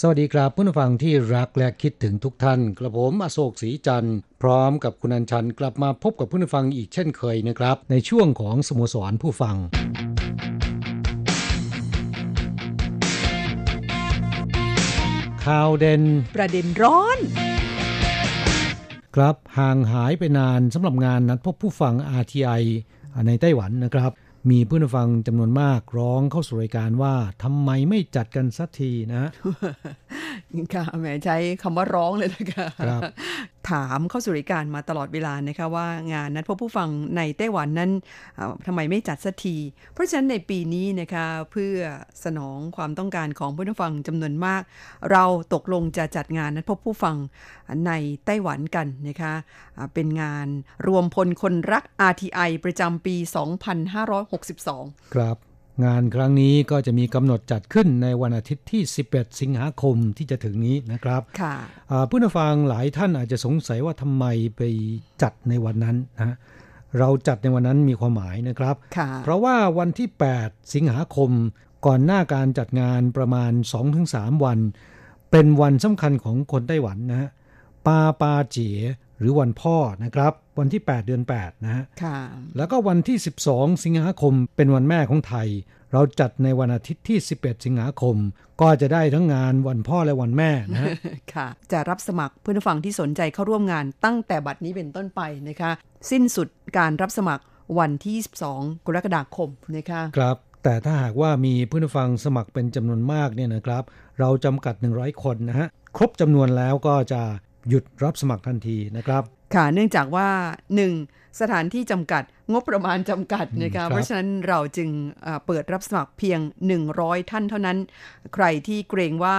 สวัสดีครับผู้ฟังที่รักและคิดถึงทุกท่าน กระผมอโศกศรีจันทร์พร้อมกับคุณอัญชันกลับมาพบกับผู้ฟังอีกเช่นเคยนะครับ ในช่วงของสโมสรผู้ฟังข่าวเด่นประเด็นร้อนครับห่างหายไปนานสำหรับงานนัดพบผู้ฟัง RTI ในไต้หวันนะครับ มีผู้ฟังจำนวนมากร้องเข้าสู่รายการว่าทำไมไม่จัดกันสักทีนะ ค่ะแหมใช้คำว่าร้องเลยนะคะครับ ถามเข้าสู่รายการมาตลอดเวลานะคะว่างานนัดพบผู้ฟังในไต้หวันนั้นเอ่อทำไมไม่จัดสักที เพราะฉะนั้นในปีนี้นะคะเพื่อสนองความต้องการของผู้ฟังจำนวนมาก เราตกลงจะจัดงานนัดพบผู้ฟังในไต้หวันกันนะคะเป็นงานรวมพลคนรัก RTI ประจำปี 2562 ครับ งานครั้งนี้ก็จะมีกำหนดจัดขึ้นในวันอาทิตย์ที่ 11 สิงหาคมที่จะถึงนี้นะครับค่ะอ่าผู้ฟังหลายท่านอาจจะสงสัยว่าทำไมไปจัดในวันนั้นนะเราจัดในวันนั้นมีความหมายนะครับค่ะเพราะว่าวันที่ 8 สิงหาคมก่อนหน้าการจัดงานประมาณ 2-3 วัน เป็นวันสำคัญของคนไต้หวันนะฮะปาปาเจียหรือวันพ่อนะครับ วันที่ 8 เดือน 8 นะฮะค่ะแล้วก็วันที่ 12 สิงหาคมเป็นวันแม่ของไทย เราจัดในวันอาทิตย์ที่ 11 สิงหาคม ก็จะได้ทั้งงานวันพ่อและวันแม่นะฮะค่ะ จะรับสมัครเพื่อนผู้ฟังที่สนใจเข้าร่วมงานตั้งแต่บัดนี้เป็นต้นไปนะคะ สิ้นสุดการรับสมัครวันที่ 22 กรกฎาคมนะคะครับแต่ถ้าหากว่ามีผู้ฟังสมัครเป็นจำนวนมากเนี่ยนะครับ เราจำกัด 100 คนนะฮะ ครบจำนวนแล้วก็จะหยุดรับสมัครทันทีนะครับ ค่ะ เนื่องจากว่า 1. สถานที่จำกัดงบประมาณจำกัดนะครัคะบเพราะฉะนั้นเราจึงอ่าเปิดรับสมัครเพียง 100 ท่านเท่านั้น ใครที่เกรงว่า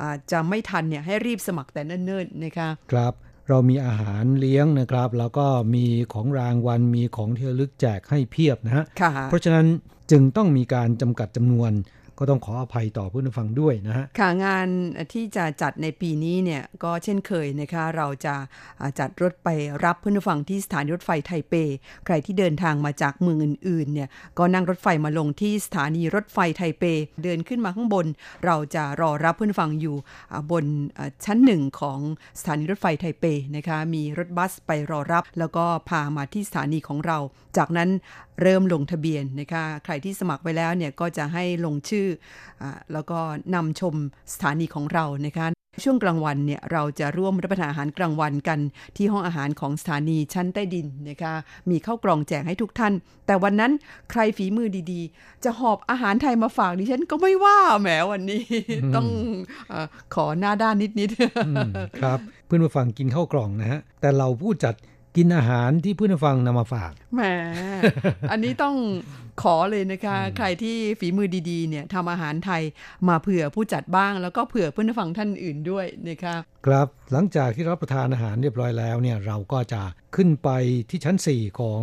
อ่าจะไม่ทันเนี่ยให้รีบสมัครแต่เนิ่นๆนะคะครับเรามีอาหารเลี้ยงนะครับ แล้วก็มีของรางวัลมีของที่ระลึกแจกให้เพียบนะฮะค่ะเพราะฉะนั้นจึงต้องมีการจำกัดจำนวน ก็ต้องขออภัยต่อผู้นฟังด้วยนะฮะค่ะงานที่จะจัดในปีนี้เนี่ยก็เช่นเคยนะคะเราจะจัดรถไปรับเพื่อนผู้ฟังที่สถานีรถไฟไทเป ใครที่เดินทางมาจากเมืองอื่นๆเนี่ยก็นั่งรถไฟมาลงที่สถานีรถไฟไทเป เดินขึ้นมาข้างบน เราจะรอรับเพื่อนผู้ฟังอยู่บนชั้นหนึ่งของสถานีรถไฟไทเปนะคะมีรถบัสไปรอรับ แล้วก็พามาที่สถานีของเรา จากนั้นเริ่มลงทะเบียนนะคะใครที่สมัครไว้แล้วเนี่ยก็จะให้ลงชื่ออ่าแล้วก็นำชมสถานีของเรานะคะช่วงกลางวันเนี่ยเราจะร่วมรับประทานอาหารกลางวันกัน ที่ห้องอาหารของสถานีชั้นใต้ดินนะคะมีข้าวกล่องแจกให้ทุกท่าน แต่วันนั้นใครฝีมือดีๆ จะหอบอาหารไทยมาฝากดิฉันก็ไม่ว่าแหมวันนี้ ต้องเออขอหน้าด้านนิดอืมครับ เพื่อนผู้ฟังกินข้าวกล่องนะฮะแต่เราผู้จัด กินอาหารที่เพื่อนผู้ฟังนำมาฝากๆแหมอันนี้ต้องขอเลยนะคะ ใครที่ฝีมือดีๆเนี่ยทำอาหารไทยมาเผื่อผู้จัดบ้าง แล้วก็เผื่อเพื่อนผู้ฟังท่านอื่นด้วยนะคะครับหลังจากที่รับประทานอาหารเรียบร้อยแล้วเนี่ยเราก็จะขึ้นไปที่ชั้น 4 ของ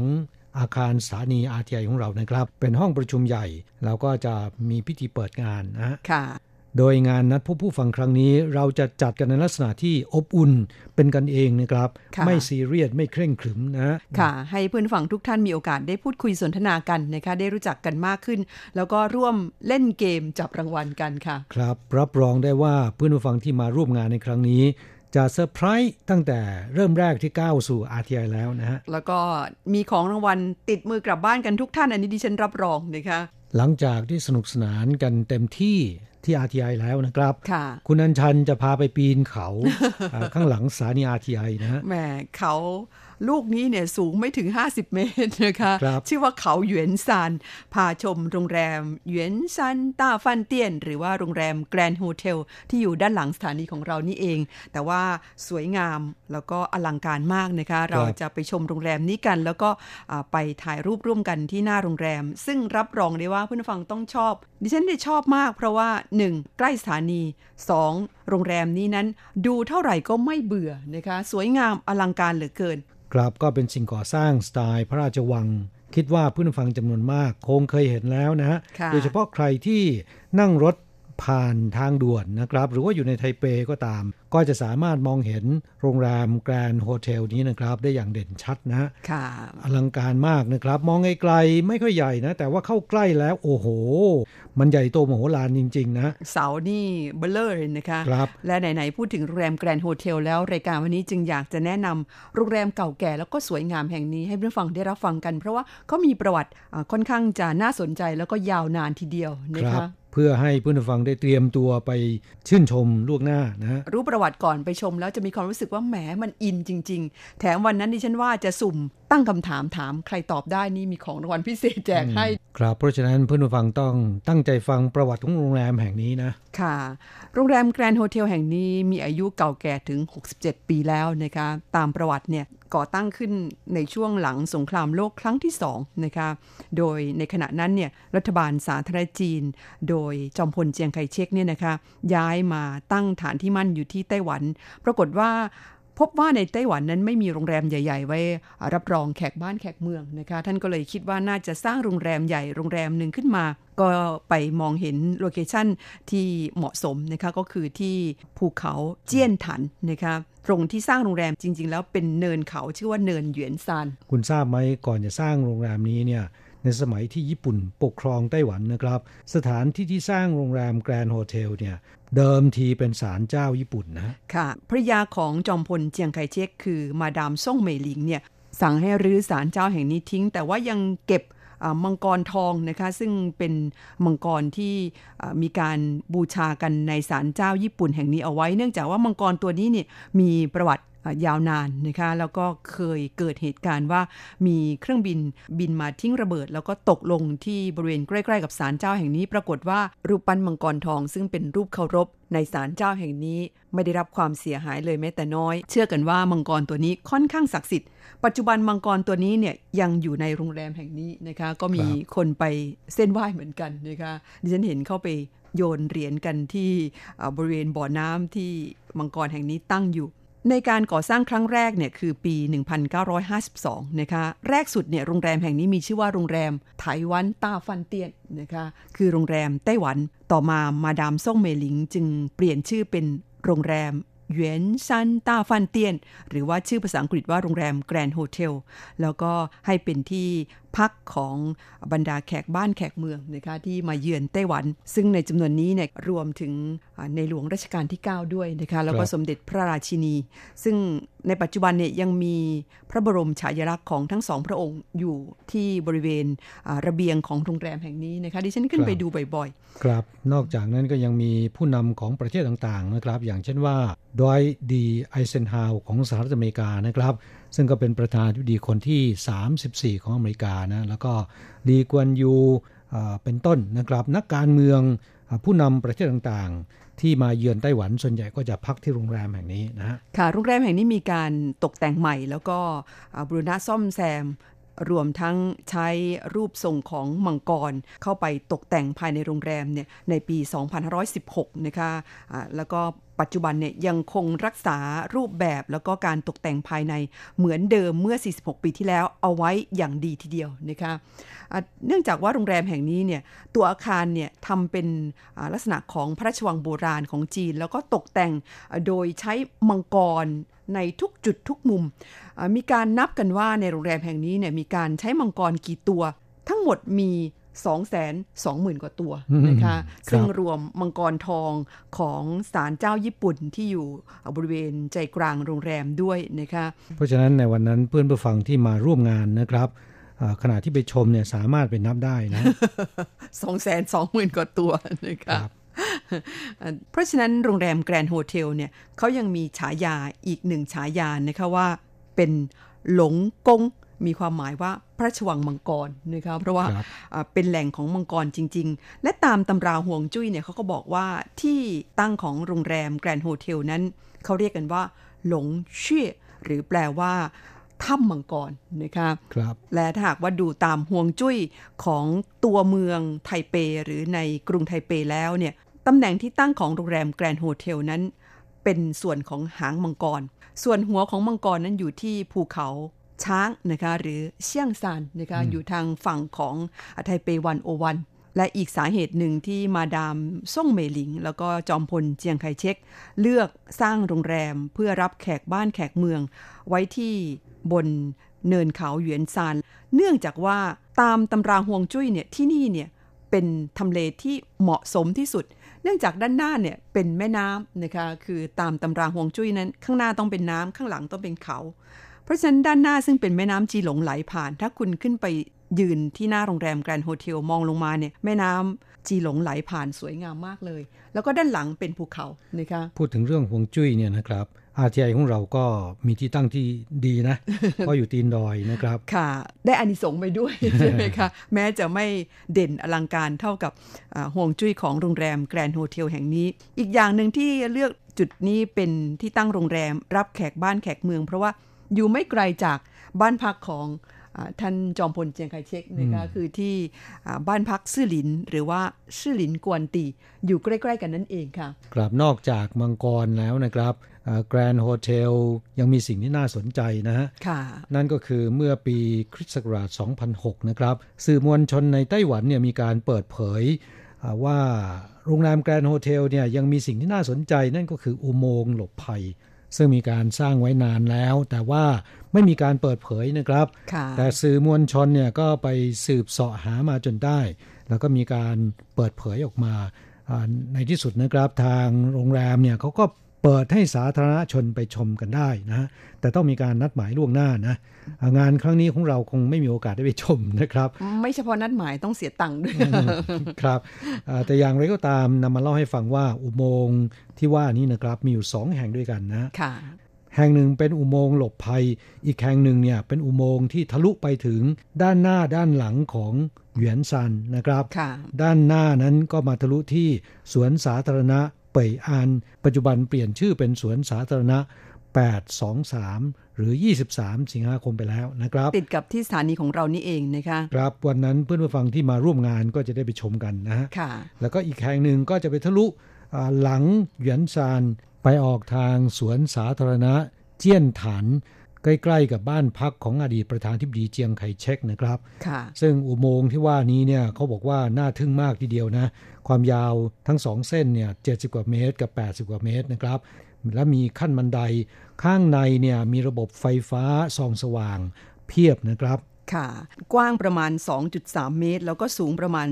อาคารสถานี RTI ของเรานะครับ เป็นห้องประชุมใหญ่แล้วก็จะมีพิธีเปิดงานนะฮะค่ะ โดยงานนัดพบผู้ฟังครั้งนี้ เราจะจัดกันในลักษณะที่อบอุ่นเป็นกันเองนะครับค่ะไม่ซีเรียสไม่เคร่งขรึมนะค่ะ ให้เพื่อนฝั่งทุกท่านมีโอกาสได้พูดคุยสนทนากันนะคะ ได้รู้จักกันมากขึ้น แล้วก็ร่วมเล่นเกมจับรางวัลกันค่ะ ครับ รับรองได้ว่าเพื่อนผู้ฟังที่มาร่วมงานในครั้งนี้จะเซอร์ไพรส์ตั้งแต่เริ่มแรกที่ก้าวสู่ RTI แล้วนะฮะ แล้วก็มีของรางวัลติดมือกลับบ้านกันทุกท่านอันนี้ดิฉันรับรองนะคะ หลังจากที่สนุกสนานกันเต็มที่ ที่ RTI แล้วนะครับค่ะคุณอัญชันจะพาไปปีนเขาข้างหลังสถานี RTI นะฮะแหมเขา ลูกนี้เนี่ยสูงไม่ถึง 50 เมตรนะคะครับชื่อว่าเขาหยวนซานพาชมโรงแรมหยวนซานต้าฟันเตียน หรือว่าโรงแรมแกรนด์โฮเทลที่อยู่ด้านหลังสถานีของเรานี่เอง แต่ว่าสวยงามแล้วก็อลังการมากนะคะเราจะไปชมโรงแรมนี้กัน แล้วก็อ่าไปถ่ายรูปร่วมกันที่หน้าโรงแรม ซึ่งรับรองได้ว่าเพื่อนผู้ฟังต้องชอบ ดิฉันได้ชอบมาก เพราะว่า 1. ใกล้สถานี 2. โรงแรมนี้นั้นดูเท่าไหร่ก็ไม่เบื่อนะคะสวยงามอลังการเหลือเกิน ครับก็เป็นสิ่งก่อสร้างสไตล์พระราชวัง คิดว่าผู้นฟังจำนวนมาก คงเคยเห็นแล้วนะฮะค่ะโดยเฉพาะใครที่นั่งรถ ผ่านทางด่วนนะครับ หรือว่าอยู่ในไทเปก็ตาม ก็จะสามารถมองเห็นโรงแรมแกรนด์โฮเทลนี้นะครับ ได้อย่างเด่นชัดนะฮะค่ะอลังการมากนะครับ มองไกลๆไม่ค่อยใหญ่นะ แต่ว่าเข้าใกล้แล้วโอ้โห มันใหญ่โตมโหฬารจริง ๆ นะ เสานี่เบลเลอร์เลยนะคะครับและไหนๆพูดถึงโรงแรมแกรนด์โฮเทลแล้วรายการวันนี้จึงอยากจะแนะนำโรงแรมเก่าแก่แล้วก็สวยงามแห่งนี้ให้เพื่อนฟังได้รับฟังกัน เพราะว่าเขามีประวัติอ่าค่อนข้างจะน่าสนใจแล้วก็ยาวนานทีเดียวนะครัคะ เพื่อให้ผู้นฟังได้เตรียมตัวไปชื่นชมล่วงหน้านะฮะรู้ประวัติก่อนไปชมแล้วจะมีความรู้สึกว่าแหมมันอินจริง ๆ แถมวันนั้นดิฉันว่าจะสุ่มตั้งคำถามถามใครตอบได้นี่มีของรางวัลพิเศษแจกให้ ครับเพราะฉะนั้นเพื่อนผู้ฟังต้องตั้งใจฟังประวัติของโรงแรมแห่งนี้นะ ค่ะ โรงแรมแกรนด์โฮเทลแห่งนี้มีอายุเก่าแก่ถึง 67 ปีแล้วนะคะตามประวัติเนี่ย ก่อตั้งขึ้นในช่วงหลังสงครามโลกครั้งที่2นะคะโดยในขณะนั้นเนี่ยรัฐบาลสาธารณจีน โดยจอมพลเจียงไคเชกเนี่ยนะคะย้ายมาตั้งฐานที่มั่นอยู่ที่ไต้หวัน ปรากฏว่าพบว่าในไต้หวันนั้นไม่มีโรงแรมใหญ่ ๆ ไว้ รับรองแขกบ้านแขกเมืองนะคะ ท่านก็เลยคิดว่าน่าจะสร้างโรงแรมใหญ่โรงแรมหนึ่งขึ้นมา ก็ไปมองเห็น location ที่เหมาะสมนะคะก็คือที่ภูเขาเจี้ยนถันนะคะ ตรงที่สร้างโรงแรมจริง ๆ แล้วเป็นเนินเขาชื่อว่าเนินหยวนซาน คุณทราบไหมก่อนจะสร้างโรงแรมนี้เนี่ยในสมัยที่ญี่ปุ่นปกครองไต้หวันนะครับ สถานที่ที่สร้างโรงแรม Grand Hotel เนี่ยเดิมทีเป็นศาลเจ้าญี่ปุ่นนะ ค่ะภรรยาของจอมพลเจียงไคเชกคือมาดามซ่งเหมยหลิงเนี่ยสั่งให้รื้อศาลเจ้าแห่งนี้ทิ้ง แต่ว่ายังเก็บอ่า มังกรทองนะคะซึ่งเป็นมังกรที่มีการบูชากันในศาลเจ้าญี่ปุ่นแห่งนี้เอาไว้ เนื่องจากว่ามังกรตัวนี้เนี่ยมีประวัติ ยาวนานนะคะแล้วก็เคยเกิดเหตุการณ์ว่ามีเครื่องบินบินมาทิ้งระเบิด แล้วก็ตกลงที่บริเวณใกล้ๆ กับศาลเจ้าแห่งนี้ ปรากฏว่ารูปปั้นมังกรทอง ซึ่งเป็นรูปเคารพในศาลเจ้าแห่งนี้ไม่ได้รับความเสียหายเลยแม้แต่น้อย เชื่อกันว่ามังกรตัวนี้ค่อนข้างศักดิ์สิทธิ์ ปัจจุบันมังกรตัวนี้เนี่ยยังอยู่ในโรงแรมแห่งนี้นะคะ ก็มีคนไปเส้นไหว้เหมือนกันนะคะดิฉันเห็นเข้าไปโยนเหรียญกันที่บริเวณบ่อน้ำที่มังกรแห่งนี้ตั้งอยู่ ในการก่อสร้างครั้งแรกเนี่ยคือปี 1952 นะคะ แรกสุดเนี่ยโรงแรมแห่งนี้มีชื่อว่าโรงแรมไต้หวันต้าฟันเตียนนะคะ คือโรงแรมไต้หวัน ต่อมามาดามซ่งเมลิงจึงเปลี่ยนชื่อเป็นโรงแรมหยวนซันต้าฟันเตียน หรือว่าชื่อภาษาอังกฤษว่าโรงแรม Grand Hotel แล้วก็ให้เป็นที่ พักของบรรดาแขกบ้านแขกเมืองนะคะที่มาเยือนไต้หวัน ซึ่งในจำนวนนี้เนี่ยรวมถึงอ่าในหลวงรัชกาลที่ 9 ด้วยนะคะแล้วก็ครับสมเด็จพระราชินี ซึ่งในปัจจุบันเนี่ยยังมีพระบรมฉายาลักษณ์ของทั้งสองพระองค์อยู่ที่บริเวณอ่าระเบียงของโรงแรมแห่งนี้นะคะดิฉันขึ้นไปดูบ่อยครับ นอกจากนั้นก็ยังมีผู้นำของประเทศต่างๆนะครับ อย่างเช่นว่าดอยดีไอเซนฮาวของสหรัฐอเมริกานะครับ ซึ่งก็เป็นประธานธิบดีคนที่ 34 ของอเมริกานะแล้วก็ลีกวนยูเป็นต้นนะครับนักการเมืองอผู้นำประเทศต่างๆ ที่มาเยือนไต้หวันส่วนใหญ่ก็จะพักที่โรงแรมแห่งนี้นะฮะค่ะโรงแรมแห่งนี้มีการตกแต่งใหม่ แล้วก็อ่าบูรณะซ่อมแซมรวมทั้งใช้รูปทรงของมังกรเข้าไปตกแต่งภายในโรงแรมเนี่ยในปี 2516 นะคะอ่าแล้วก็ ปัจจุบันเนี่ยยังคงรักษารูปแบบแล้วก็การตกแต่งภายในเหมือนเดิมเมื่อ 46 ปีที่แล้วเอาไว้อย่างดีทีเดียวนะคะเนื่องจากว่าโรงแรมแห่งนี้เนี่ยตัวอาคารเนี่ยทำเป็นลักษณะของพระราชวังโบราณของจีน แล้วก็ตกแต่งโดยใช้มังกรในทุกจุดทุกมุม มีการนับกันว่าในโรงแรมแห่งนี้เนี่ยมีการใช้มังกรกี่ตัว ทั้งหมดมี 2 2 0 0 0 0 กว่าตัวอืมนะคะครับซึ่งรวมมังกรทองของศาลเจ้าญี่ปุ่นที่อยู่บริเวณใจกลางโรงแรมด้วยนะคะ เพราะฉะนั้นในวันนั้นเพื่อนผู้ฟังที่มาร่วมงานนะครับอ่าขณะที่ไปชมเนี่ยสามารถไปนับได้นะ2 2 0 0 0 0กว่าตัวนะคครับเพราะฉะนั้นโรงแรม Grand Hotel เนี่ยเขายังมีฉายาอีกหนึ่งฉายานะคะว่าเป็น龙宫 มีความหมายว่าพระราชวังมังกรนะคะเพราะว่าเป็นแหล่งของมังกรจริง ๆ และตามตำราฮวงจุ้ยเนี่ยเขาก็บอกว่าที่ตั้งของโรงแรม Grand Hotel นั้น เขาเรียกกันว่า 龙穴หรือแปลว่าถ้ำมังกรนะคะครับ และถ้าหากว่าดูตามฮวงจุ้ยของตัวเมืองไทเป หรือในกรุงไทเปแล้วเนี่ยตำแหน่งที่ตั้งของโรงแรม Grand Hotel นั้น เป็นส่วนของหางมังกร ส่วนหัวของมังกรนั้นอยู่ที่ภูเขา ช้างนะคะหรือเซี่ยงซานนะคะอยู่ทางฝั่งของไทเป One O One และอีกสาเหตุหนึ่งที่มาดามซ่งเหม่ยหลิง แล้วก็จอมพลเจียงไคเช็กเลือกสร้างโรงแรมเพื่อรับแขกบ้านแขกเมือง ไว้ที่บนเนินเขาหยวนซาน เนื่องจากว่าตามตำราห่วงจุ้ยเนี่ยที่นี่เนี่ยเป็นทำเลที่เหมาะสมที่สุด เนื่องจากด้านหน้าเนี่ยเป็นแม่น้ำนะคะคือตามตำราห่วงจุ้ยนั้น ข้างหน้าต้องเป็นน้ำข้างหลังต้องเป็นเขา เพราะฉะนั้นด้านหน้าซึ่งเป็นแม่น้ำจีหลงไหลผ่าน ถ้าคุณขึ้นไปยืนที่หน้าโรงแรมแกรนด์โฮเทลมองลงมาเนี่ยแม่น้ำจีหลงไหลผ่านสวยงามมากเลย แล้วก็ด้านหลังเป็นภูเขานะคะพูดถึงเรื่องฮวงจุ้ยเนี่ยนะครับอาทีไอของเราก็มีที่ตั้งที่ดีนะ ก็อยู่ตีนดอยนะครับ ค่ะ ได้อานิสงส์ไปด้วยใช่ไหมคะ แม้จะไม่เด่นอลังการเท่ากับห่วงจุ้ยของโรงแรมแกรนด์โฮเทลแห่งนี้ อีกอย่างหนึ่งที่เลือกจุดนี้เป็นที่ตั้งโรงแรมรับแขกบ้านแขกเมือง เพราะว่า อยู่ไม่ไกลจากบ้านพักของท่านจอมพลเจียงไคเช็กนะคะคือที่บ้านพักซื่อหลิน หรือว่าซื่อหลินกวนตี อยู่ใกล้ ๆ กันนั่นเองค่ะครับนอกจากมังกรแล้วนะครับ Grand Hotel ยังมีสิ่งที่น่าสนใจนะฮะนั่นก็คือเมื่อปีคริสต์ศักราช 2006 นะครับ สื่อมวลชนในไต้หวันเนี่ยมีการเปิดเผยว่าโรงแรม Grand Hotel เนี่ยยังมีสิ่งที่น่าสนใจนั่นก็คืออุโมงค์หลบภัย ซึ่งมีการสร้างไว้นานแล้ว แต่ว่าไม่มีการเปิดเผยนะครับ แต่สื่อมวลชนเนี่ยก็ไปสืบเสาะหามาจนได้ แล้วก็มีการเปิดเผยออกมาในที่สุดนะครับ ทางโรงแรมเนี่ยเขาก็ เปิดให้สาธารณชนไปชมกันได้นะแต่ต้องมีการนัดหมายล่วงหน้านะงานครั้งนี้ของเราคงไม่มีโอกาสได้ไปชมนะครับ ไม่เฉพาะนัดหมายต้องเสียตังค์ด้วยครับแต่อย่างไรก็ตามนำมาเล่าให้ฟังว่าอุโมงค์ที่ว่านี้นะครับมีอยู่สองแห่งด้วยกันนะค่ะแห่งหนึ่งเป็นอุโมงค์หลบภัย อีกแห่งหนึ่งเนี่ยเป็นอุโมงค์ที่ทะลุไปถึงด้านหน้าด้านหลังของเหวียนซันนะครับ ด้านหน้านั้นก็มาทะลุที่สวนสาธารณะ เป่ยอานปัจจุบันเปลี่ยนชื่อเป็นสวนสาธารณะ 823 หรือ 23 สิงหาคมไปแล้วนะครับ ติดกับที่สถานีของเรานี่เองนะคะครับวันนั้นเพื่อนผู้ฟังที่มาร่วมงานก็จะได้ไปชมกันนะฮะค่ะแล้วก็อีกแห่งหนึ่งก็จะไปทะลุหลังเหวียนซานไปออกทางสวนสาธารณะเจี้ยนถัน ใกล้ๆกับบ้านพักของอดีตประธานทิบดีเจียงไคเช็กนะครับซึ่งอุโมงค์ที่ว่านี้เนี่ยเขาบอกว่าน่าทึ่งมากทีเดียวนะ ความยาวทั้งสองเส้นเนี่ยเกว่าเมตรกับ 80 กว่าเมตรนะครับ และมีขั้นบันไดข้างในเนี่ยมีระบบไฟฟ้าส่องสว่างเพียบนะครับ ค่ะ กว้างประมาณ 2.3 เมตร แล้วก็สูงประมาณ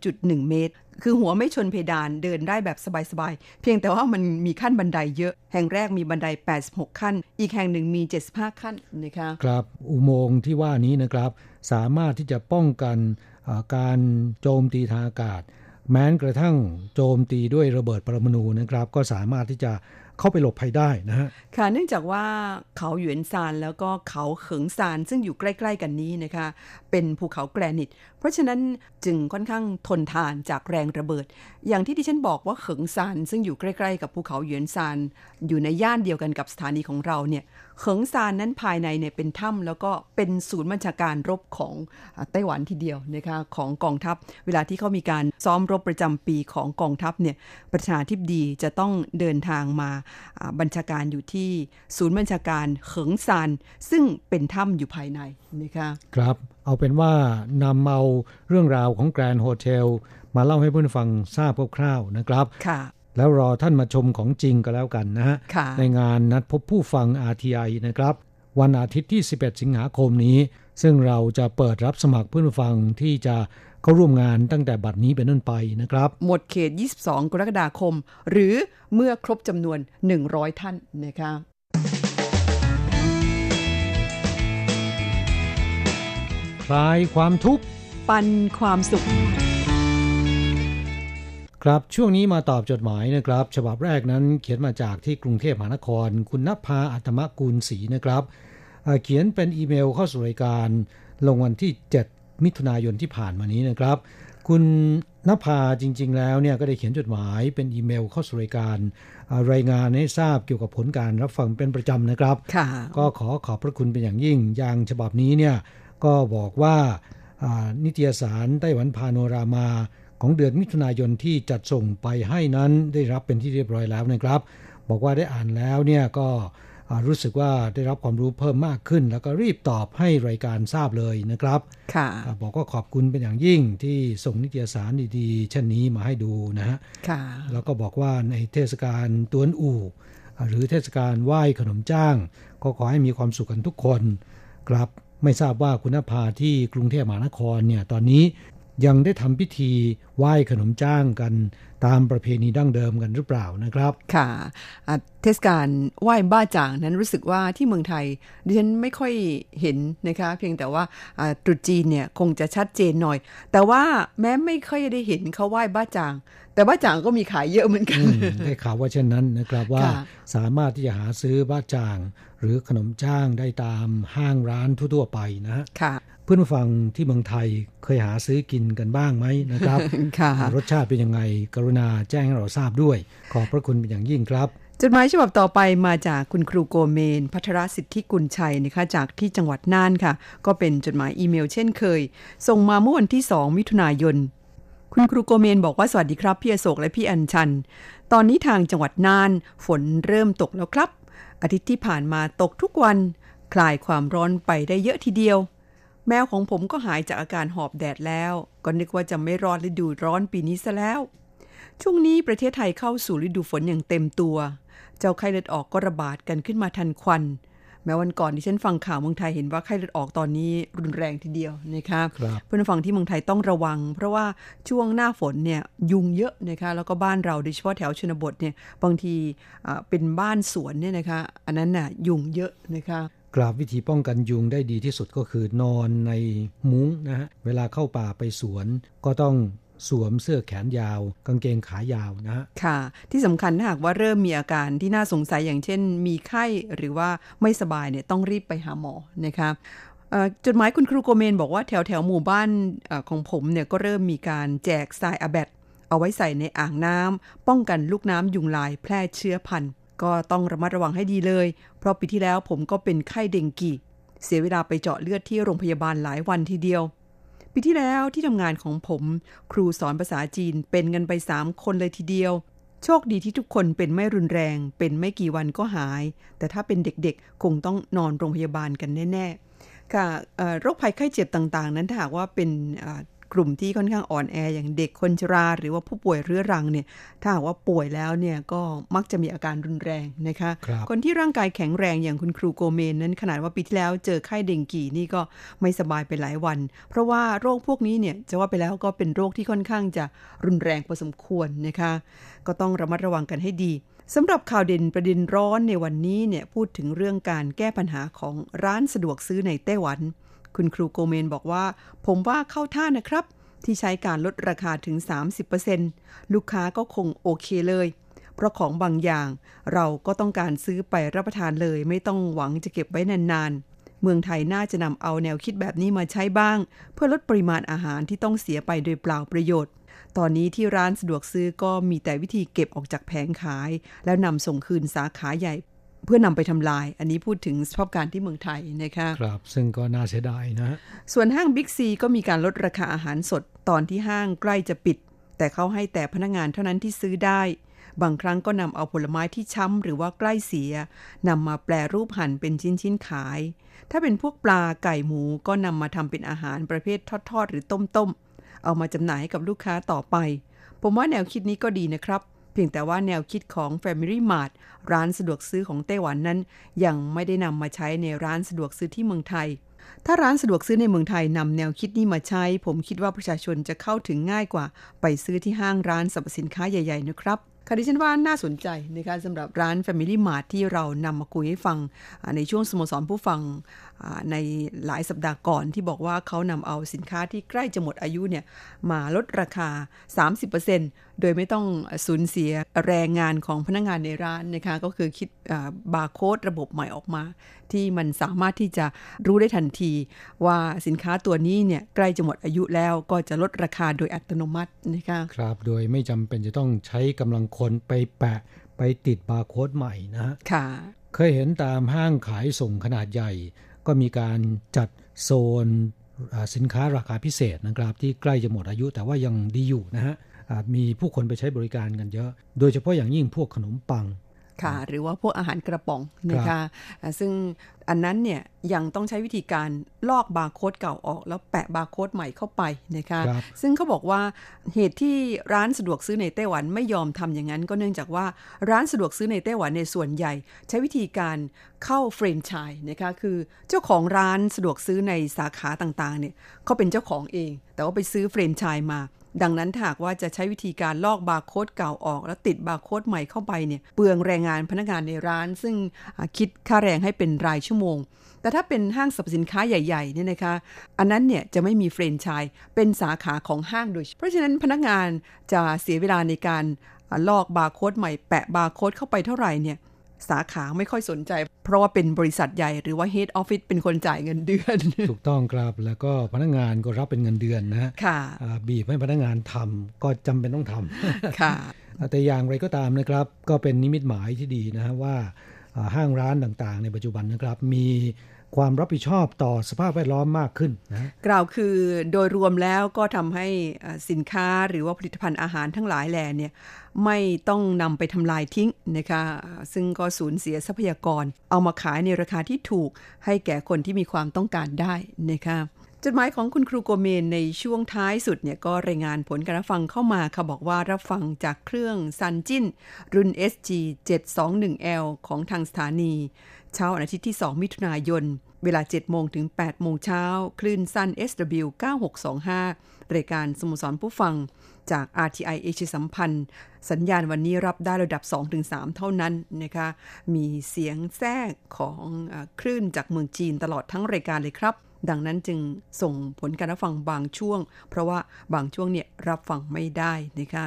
2.1 เมตร คือหัวไม่ชนเพดานเดินได้แบบสบายๆ เพียงแต่ว่ามันมีขั้นบันไดเยอะ แห่งแรกมีบันได 86 ขั้น อีกแห่งหนึ่งมี 75 ขั้นนะคะครับ อุโมงค์ที่ว่านี้นะครับ สามารถที่จะป้องกันการโจมตีทางอากาศ แม้กระทั่งโจมตีด้วยระเบิดปรมาณูนะครับ ก็สามารถที่จะ เข้าไปหลบภัยได้นะฮะ ค่ะ เนื่องจากว่าเขาหยวนซานแล้วก็เขาเขิงซานซึ่งอยู่ใกล้ ๆ กันนี้นะคะ เป็นภูเขาแกรนิตเพราะฉะนั้นจึงค่อนข้างทนทานจากแรงระเบิด อย่างที่ดิฉันบอกว่าเขิงซานซึ่งอยู่ใกล้ๆ กับภูเขาหยวนซานอยู่ในย่านเดียวกันกับสถานีของเราเนี่ยเขิงซานนั้นภายในเนี่ยเป็นถ้ำแล้วก็เป็นศูนย์บัญชาการรบของไต้หวันทีเดียวนะคะของกองทัพ เวลาที่เขามีการซ้อมรบประจำปีของกองทัพเนี่ยประธานาธิบดีจะต้องเดินทางมาบัญชาการอยู่ที่ศูนย์บัญชาการเขิงซานซึ่งเป็นถ้ำอยู่ภายในนะคะครับ เอาเป็นว่านำเอาเรื่องราวของแกรนด์โฮเทลมาเล่าให้เพื่อนฟังทราบคร่าวๆนะครับค่ะแล้วรอท่านมาชมของจริงก็แล้วกันนะฮะ ในงานนัดพบผู้ฟัง RTI นะครับ วันอาทิตย์ที่ 11 สิงหาคมนี้ ซึ่งเราจะเปิดรับสมัครเพื่อนฟังที่จะเข้าร่วมงานตั้งแต่บัดนี้เป็นต้นไปนะครับ หมดเขต 22 กรกฎาคม หรือเมื่อครบจำนวน 100 ท่านนะคะ คลายความทุกข์ ปันความสุข ครับช่วงนี้มาตอบจดหมายนะครับ ฉบับแรกนั้นเขียนมาจากที่กรุงเทพมหานคร คุณนภาอัตมกุลศรีนะครับเขียนเป็นอีเมลเข้าสู่รายการ ลงวันที่ 7 มิถุนายนที่ผ่านมานี้นะครับ คุณนภาจริง ๆ แล้วเนี่ยก็ได้เขียนจดหมายเป็นอีเมลเข้าสู่รายการรายงานให้ทราบเกี่ยวกับผลการรับฟังเป็นประจำนะครับ ก็ขอขอบพระคุณเป็นอย่างยิ่งอย่างฉบับนี้เนี่ย ก็บอกว่านิตยสารไต้หวันพาโนรามาของเดือนมิถุนายนที่จัดส่งไปให้นั้นได้รับเป็นที่เรียบร้อยแล้วนะครับ บอกว่าได้อ่านแล้วเนี่ยก็รู้สึกว่าได้รับความรู้เพิ่มมากขึ้น แล้วก็รีบตอบให้รายการทราบเลยนะครับค่ะบอกว่าขอบคุณเป็นอย่างยิ่งที่ส่งนิตยสารดีๆเช่นนี้มาให้ดูนะฮะค่ะแล้วก็บอกว่าในเทศกาลตวนอู่หรือเทศกาลไหว้ขนมจ้าง ก็ขอให้มีความสุขกันทุกคนครับ ไม่ทราบว่าคุณภาที่กรุงเทพมหานครเนี่ยตอนนี้ยังได้ทำพิธีไหว้ขนมจ้างกันตามประเพณีดั้งเดิมกันหรือเปล่านะครับ ค่ะเทศกาลไหว้บ้าจ่างนั้นรู้สึกว่าที่เมืองไทยดิฉันไม่ค่อยเห็นนะคะ เพียงแต่ว่าตรุษจีนเนี่ยคงจะชัดเจนหน่อย แต่ว่าแม้ไม่ค่อยได้เห็นเขาไหว้บ้าจ่าง แต่บ้าจ่างก็มีขายเยอะเหมือนกัน ได้ข่าวว่าเช่นนั้นนะครับว่าสามารถที่จะหาซื้อบ้าจ่าง หรือขนมจ้างได้ตามห้างร้านทั่วๆไปนะค่ะพื่อนฟังที่เมืองไทยเคยหาซื้อกินกันบ้างไหมนะครับรสชาติเป็นยังไง กรุณาแจ้งให้เราทราบด้วย ขอบพระคุณเป็นอย่างยิ่งครับจดหมายฉบับต่อไปมาจากคุณครูโกเมน พัทรสิทธิกุลชัยนะคะจากที่จังหวัดน่านค่ะ ก็เป็นจดหมายอีเมลเช่นเคย ส่งมาเมื่อวันที่ 2 มิถุนายน คุณครูโกเมนบอกว่าสวัสดีครับ พี่อโศกและพี่อัญชัน ตอนนี้ทางจังหวัดน่าน ฝนเริ่มตกแล้วครับ อาทิตย์ที่ผ่านมาตกทุกวัน คลายความร้อนไปได้เยอะทีเดียว แมวของผมก็หายจากอาการหอบแดดแล้ว ก็นึกว่าจะไม่ร้อนฤดูร้อนปีนี้ซะแล้ว ช่วงนี้ประเทศไทยเข้าสู่ฤดูฝนอย่างเต็มตัว เจ้าไข้เลือดออกก็ระบาดกันขึ้นมาทันควัน แม้วันก่อนที่ฉันฟังข่าวเมืองไทยเห็นว่าไข้เลือดออกตอนนี้รุนแรงทีเดียวนะครับเพื่อนฟังที่เมืองไทยต้องระวัง เพราะว่าช่วงหน้าฝนเนี่ยยุงเยอะนะคะแล้วก็บ้านเราโดยเฉพาะแถวชนบทเนี่ยบางทีเป็นบ้านสวนเนี่ยนะคะอันนั้นน่ะยุงเยอะนะคะกราบวิธีป้องกันยุงได้ดีที่สุดก็คือนอนในมุ้งนะฮะเวลาเข้าป่าไปสวนก็ต้อง สวมเสื้อแขนยาว กางเกงขายาวนะฮะค่ะ ที่สำคัญถ้าหากว่าเริ่มมีอาการที่น่าสงสัยอย่างเช่น มีไข้หรือว่าไม่สบายเนี่ยต้องรีบไปหาหมอนะคะจดหมายคุณครูโกเมนบอกว่าแถวแถวหมู่บ้านอของผมเนี่ยก็เริ่มมีการแจกทรายอาแบตเอาไว้ใส่ในอ่างน้ำป้องกันลูกน้ำยุงลายแพร่เชื้อพันธุ์ก็ต้องระมัดระวังให้ดีเลย เพราะปีที่แล้วผมก็เป็นไข้เดงกีเสียเวลาไปเจาะเลือดที่โรงพยาบาลหลายวันทีเดียว ปีที่แล้วที่ทำงานของผม ครูสอนภาษาจีนเป็นกันไปสามคนเลยทีเดียว โชคดีที่ทุกคนเป็นไม่รุนแรง เป็นไม่กี่วันก็หาย แต่ถ้าเป็นเด็กๆ คงต้องนอนโรงพยาบาลกันแน่ ๆ ค่ะโรคภัยไข้เจ็บต่างๆ นั้นถ้าหากว่าเป็น กลุ่มที่ค่อนข้างอ่อนแออย่างเด็กคนชรา หรือว่าผู้ป่วยเรื้อรังเนี่ยถ้าหากว่าป่วยแล้วเนี่ยก็มักจะมีอาการรุนแรงนะคะคคนที่ร่างกายแข็งแรงอย่างคุณครูโกเมนนั้นขนาดว่าปีที่แล้วเจอไข้เดงกีนี่ก็ไม่สบายไปหลายวัน เพราะว่าโรคพวกนี้เนี่ยจะว่าไปแล้วก็เป็นโรคที่ค่อนข้างจะรุนแรงพอสมควรนะคะก็ต้องระมัดระวังกันให้ดีสำหรับข่าวเด่นประเด็นร้อนในวันนี้เนี่ยพูดถึงเรื่องการแก้ปัญหาของร้านสะดวกซื้อในไต้หวัน คุณครูโกเมนบอกว่า ผมว่าเข้าท่านะครับ ที่ใช้การลดราคาถึง 30%ลูกค้าก็คงโอเคเลย เพราะของบางอย่าง เราก็ต้องการซื้อไปรับประทานเลย ไม่ต้องหวังจะเก็บไว้นานๆ เมืองไทยน่าจะนำเอาแนวคิดแบบนี้มาใช้บ้าง เพื่อลดปริมาณอาหารที่ต้องเสียไปโดยเปล่าประโยชน์ตอนนี้ที่ร้านสะดวกซื้อก็มีแต่วิธีเก็บออกจากแผงขาย แล้วนำส่งคืนสาขาใหญ่ เพื่อนำไปทำลาย อันนี้พูดถึงสภาพการที่เมืองไทยนะคะครับ ซึ่งก็น่าเสียดายนะ ส่วนห้างบิ๊กซีก็มีการลดราคาอาหารสดตอนที่ห้างใกล้จะปิด แต่เขาให้แต่พนักงานเท่านั้นที่ซื้อได้ บางครั้งก็นำเอาผลไม้ที่ช้ำหรือว่าใกล้เสียนำมาแปลรูปหั่นเป็นชิ้นๆขาย ถ้าเป็นพวกปลาไก่หมูก็นำมาทำเป็นอาหารประเภททอดๆ หรือต้มๆเอามาจำหน่ายให้กับลูกค้าต่อไป ผมว่าแนวคิดนี้ก็ดีนะครับ เพียงแต่ว่าแนวคิดของ Family Mart ร้านสะดวกซื้อของไต้หวันนั้น ยังไม่ได้นำมาใช้ในร้านสะดวกซื้อที่เมืองไทย ถ้าร้านสะดวกซื้อในเมืองไทยนำแนวคิดนี้มาใช้ ผมคิดว่าประชาชนจะเข้าถึงง่ายกว่า ไปซื้อที่ห้างร้านสรรพสินค้าใหญ่ๆนะครับค่ะดิฉันว่าน่าสนใจนะคะสำหรับร้าน Family Mart ที่เรานำมาคุยให้ฟังในช่วงสโมสรผู้ฟัง ในหลายสัปดาห์ก่อนที่บอกว่าเขานำเอาสินค้าที่ใกล้จะหมดอายุเนี่ยมาลดราคา 30%โดยไม่ต้องสูญเสียแรงงานของพนักงงานในร้านนะคะก็คือคิดบาร์โค้ดระบบใหม่ออกมา ที่มันสามารถที่จะรู้ได้ทันที ว่าสินค้าตัวนี้เนี่ยใกล้จะหมดอายุแล้วก็จะลดราคาโดยอัตโนมัตินะคะครับโดยไม่จำเป็นจะต้องใช้กำลังคนไปแปะไปติดบาร์โค้ดใหม่นะค่ะเคยเห็นตามห้างขายส่งขนาดใหญ่ ก็มีการจัดโซนสินค้าราคาพิเศษนะครับ ที่ใกล้จะหมดอายุแต่ว่ายังดีอยู่นะฮะมีผู้คนไปใช้บริการกันเยอะ โดยเฉพาะอย่างยิ่งพวกขนมปัง ค่ะหรือว่าพวกอาหารกระป๋องนะคะซึ่งอันนั้นเนี่ยยังต้องใช้วิธีการลอกบาร์โค้ดเก่าออกแล้วแปะบาร์โค้ดใหม่เข้าไปนะคะซึ่งเขาบอกว่าเหตุที่ร้านสะดวกซื้อในไต้หวันไม่ยอมทำอย่างนั้น ก็เนื่องจากว่าร้านสะดวกซื้อในไต้หวันในส่วนใหญ่ ใช้วิธีการเข้าเฟรนช์ชัยนะคะคือเจ้าของร้านสะดวกซื้อในสาขาต่างๆเนี่ยเขาเป็นเจ้าของเอง แต่ว่าไปซื้อเฟรนช์ชัยมา ดังนั้นหากว่าจะใช้วิธีการลอกบาร์โค้ดเก่าออก แล้วติดบาร์โค้ดใหม่เข้าไปเนี่ยเปลืองแรงงานพนักงานในร้าน ซึ่งคิดค่าแรงให้เป็นรายชั่วโมง แต่ถ้าเป็นห้างสรรพสินค้าใหญ่ๆเนี่ยนะคะ อันนั้นเนี่ยจะไม่มีเฟรนช์ชัยเป็นสาขาของห้างโดย เพราะฉะนั้นพนักงานจะเสียเวลาในการลอกบาร์โค้ดใหม่แปะบาร์โค้ดเข้าไปเท่าไหร่เนี่ย สาขาไม่ค่อยสนใจ เพราะว่าเป็นบริษัทใหญ่หรือว่า Head Office เป็นคนจ่ายเงินเดือน ถูกต้องครับแล้วก็พนักงานก็รับเป็นเงินเดือนนะค่ะบีบให้พนักงานทำก็จำเป็นต้องทำค่ะ แต่อย่างไรก็ตามนะครับ ก็เป็นนิมิตหมายที่ดีนะฮะว่าห้างร้านต่างๆ ในปัจจุบันนะครับ มี ความรับผิดชอบต่อสภาพแวดล้อมมากขึ้นนะกล่าวคือโดยรวมแล้วก็ทำให้สินค้าหรือว่าผลิตภัณฑ์อาหารทั้งหลายแหล่เนี่ยไม่ต้องนำไปทำลายทิ้งนะคะซึ่งก็สูญเสียทรัพยากร เอามาขายในราคาที่ถูกให้แก่คนที่มีความต้องการได้นะคะจดหมายของคุณครูโกเมนในช่วงท้ายสุดเนี่ยก็รายงานผลการรับฟังเข้ามาค่ะบอกว่ารับฟังจากเครื่องซันจินรุ่น SG 721L ของทางสถานี เช้าอาทิตย์ที่ 2 มิถุนายน เวลา 7 โมงถึง 8 โมงเช้า คลื่นสั้น SW 9625 รายการสมุสรผู้ฟังจาก RTI เอชสัมพันธ์ สัญญาณวันนี้รับได้ระดับ 2-3 เท่านั้นนะคะ มีเสียงแทรกของอคลื่นจากเมืองจีนตลอดทั้งรายการเลยครับ ดังนั้นจึงส่งผลการรับฟังบางช่วง เพราะว่าบางช่วงเนี่ยรับฟังไม่ได้นะคะ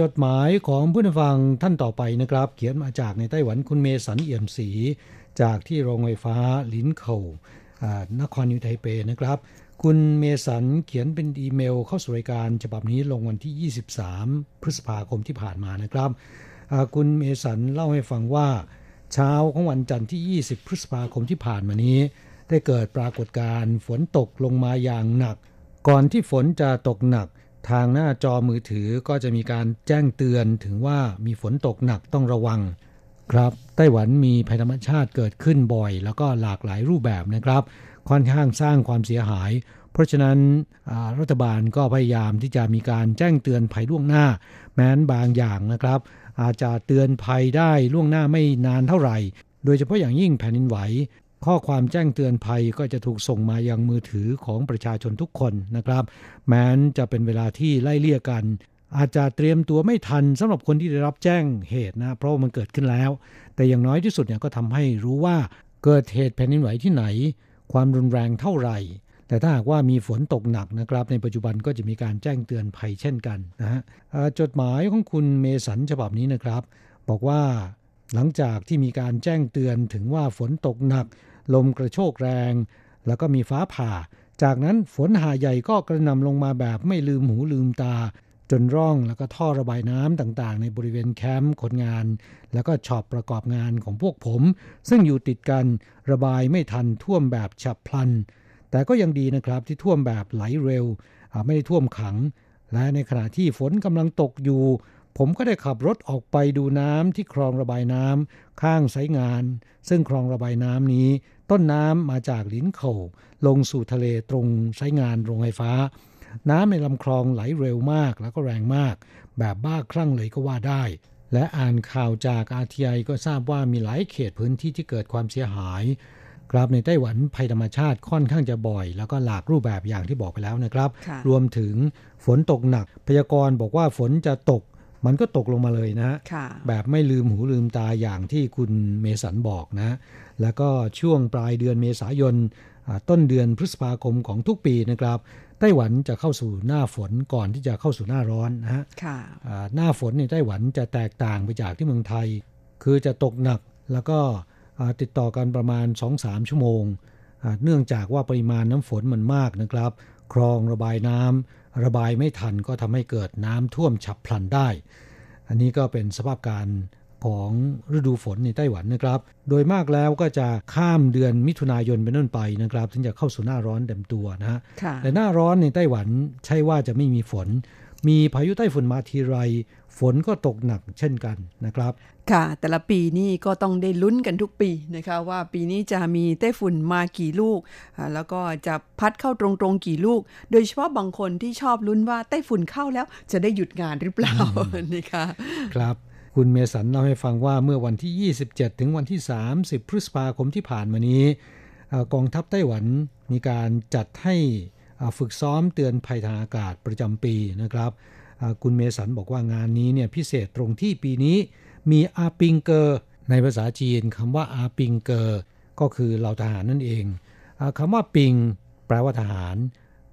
จดหมายของผู้ฟังท่านต่อไปนะครับ เขียนมาจากในไต้หวันคุณเมสันเอี่ยมศรีจากที่โรงไฟฟ้าลินเขานครนิวไทเปนะครับ คุณเมสันเขียนเป็นอีเมลเข้าสู่รายการฉบับนี้ลงวันที่ 23 พฤษภาคมที่ผ่านมานะครับคุณเมสันเล่าให้ฟังว่า เช้าของวันจันทร์ที่ 20 พฤษภาคมที่ผ่านมานี้ ได้เกิดปรากฏการณ์ฝนตกลงมาอย่างหนัก ก่อนที่ฝนจะตกหนัก ทางหน้าจอมือถือก็จะมีการแจ้งเตือนถึงว่ามีฝนตกหนักต้องระวัง ครับไต้หวันมีภัยธรรมชาติเกิดขึ้นบ่อย แล้วก็หลากหลายรูปแบบนะครับ ค่อนข้างสร้างความเสียหาย เพราะฉะนั้นรัฐบาลก็พยายามที่จะมีการแจ้งเตือนภัยล่วงหน้า แม้นบางอย่างนะครับ อาจจะเตือนภัยได้ล่วงหน้าไม่นานเท่าไหร่ โดยเฉพาะอย่างยิ่งแผ่นดินไหว ข้อความแจ้งเตือนภัยก็จะถูกส่งมายังมือถือของประชาชนทุกคนนะครับ แม้นจะเป็นเวลาที่ไล่เลี่ยกัน อาจจะเตรียมตัวไม่ทันสำหรับคนที่ได้รับแจ้งเหตุนะ เพราะมันเกิดขึ้นแล้ว แต่อย่างน้อยที่สุดเนี่ยก็ทำให้รู้ว่าเกิดเหตุแผ่นดินไหวที่ไหน ความรุนแรงเท่าไหร่ แต่ถ้าหากว่ามีฝนตกหนักนะครับ ในปัจจุบันก็จะมีการแจ้งเตือนภัยเช่นกันนะฮะจดหมายของคุณเมสันฉบับนี้นะครับ บอกว่าหลังจากที่มีการแจ้งเตือนถึงว่าฝนตกหนัก ลมกระโชกแรง แล้วก็มีฟ้าผ่า จากนั้นฝนหาใหญ่ก็กระนำลงมาแบบไม่ลืมหูลืมตา จนร่องแล้วก็ท่อระบายน้ำต่างๆ ในบริเวณแคมป์คนงาน แล้วก็ช็อปประกอบงานของพวกผม ซึ่งอยู่ติดกันระบายไม่ทันท่วมแบบฉับพลัน แต่ก็ยังดีนะครับที่ท่วมแบบไหลเร็วไม่ได้ท่วมขัง และในขณะที่ฝนกำลังตกอยู่ผมก็ได้ขับรถออกไปดูน้ำที่คลองระบายน้ำข้างไซงาน ซึ่งคลองระบายน้ำนี้ ต้นน้ำมาจากลิ้นเขาลงสู่ทะเลตรงใช้งานโรงไฟฟ้า น้ำในลำคลองไหลเร็วมากแล้วก็แรงมาก แบบบ้าคลั่งเลยก็ว่าได้ และอ่านข่าวจากอาทีไอก็ทราบว่ามีหลายเขตพื้นที่ที่เกิดความเสียหายกราบในไต้หวันภัยธรรมชาติค่อนข้างจะบ่อย แล้วก็หลากรูปแบบอย่างที่บอกไปแล้วนะครับ รวมถึงฝนตกหนัก พยากรณ์บอกว่าฝนจะตก มันก็ตกลงมาเลยนะค่ะแบบไม่ลืมหูลืมตาอย่างที่คุณเมสันบอกนะ แล้วก็ช่วงปลายเดือนเมษายนอ่าต้นเดือนพฤษภาคมของทุกปีนะครับ ไต้หวันจะเข้าสู่หน้าฝนก่อนที่จะเข้าสู่หน้าร้อนนะฮะค่ะอ่าหน้าฝนในไต้หวันจะแตกต่างไปจากที่เมืองไทย คือจะตกหนักแล้วก็อ่าติดต่อกันประมาณ 2-3 ชั่วโมงอ่าเนื่องจากว่าปริมาณน้ำฝนมันมากนะครับ คลองระบายน้ำ ระบายไม่ทันก็ทำให้เกิดน้ำท่วมฉับพลันได้ อันนี้ก็เป็นสภาพการของฤดูฝนในไต้หวันนะครับ โดยมากแล้วก็จะข้ามเดือนมิถุนายนเป็นต้นไปนะครับถึงจะเข้าสู่หน้าร้อนเต็มตัวนะฮะค่ะแต่หน้าร้อนในไต้หวันใช่ว่าจะไม่มีฝน มีพายุไต้ฝุ่นมาทีไร ฝนก็ตกหนักเช่นกันนะครับ ค่ะ แต่ละปีนี่ก็ต้องได้ลุ้นกันทุกปีนะคะว่าปีนี้จะมีไต้ฝุ่นมากี่ลูกอ่าแล้วก็จะพัดเข้าตรงๆกี่ลูก โดยเฉพาะบางคนที่ชอบลุ้นว่าไต้ฝุ่นเข้าแล้วจะได้หยุดงานหรือเปล่านะคะครับคุณเมสันเล่าให้ฟังว่าเมื่อวันที่ 27 ถึงวันที่ 30 พฤษภาคมที่ผ่านมานี้เอ่อกองทัพไต้หวันมีการจัดให้อ่าฝึกซ้อมเตือนภัยทางอากาศประจำปีนะครับอ่าคุณเมสันบอกว่างานนี้เนี่ยพิเศษตรงที่ปีนี้ มี阿兵哥ในภาษาจีนคำว่า阿兵哥ก็คือเหล่าทหารนั่นเองอคำว่า兵 แปลว่าทหาร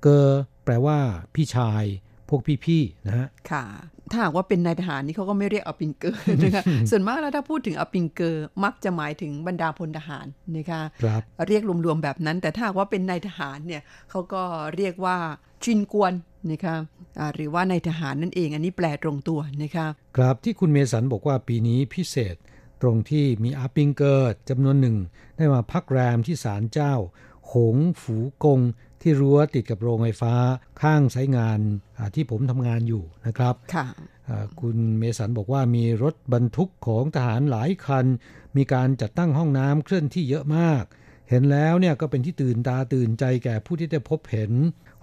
哥แปลว่า พี่ชาย พวกพี่ๆนะฮะค่ะ ถ้าหากว่าเป็นนายทหารนี่เขาก็ไม่เรียก阿兵哥นะคะส่วนมากแล้วถ้าพูดถึง阿兵哥มักจะหมายถึงบรรดาพลทหารนะคะครับเรียกรวมๆแบบนั้น แต่ถ้าหากว่าเป็นนายทหารเนี่ยเขาก็เรียกว่า军官นะคะอ่าหรือว่านายทหารนั่นเองอันนี้แปลตรงตัวนะคะครับที่คุณเมสันบอกว่าปีนี้พิเศษตรงที่มีอาปิงเกิดจำนวนหนึ่ง ได้มาพักแรมที่ศาลเจ้า หงฝูกงที่รั้วติดกับโรงไฟฟ้าข้างไซต์งานอ่าที่ผมทำงานอยู่นะครับค่ะอ่าคุณเมสันบอกว่ามีรถบรรทุกของทหารหลายคัน มีการจัดตั้งห้องน้ำเคลื่อนที่เยอะมาก เห็นแล้วเนี่ยก็เป็นที่ตื่นตาตื่นใจแก่ผู้ที่ได้พบเห็น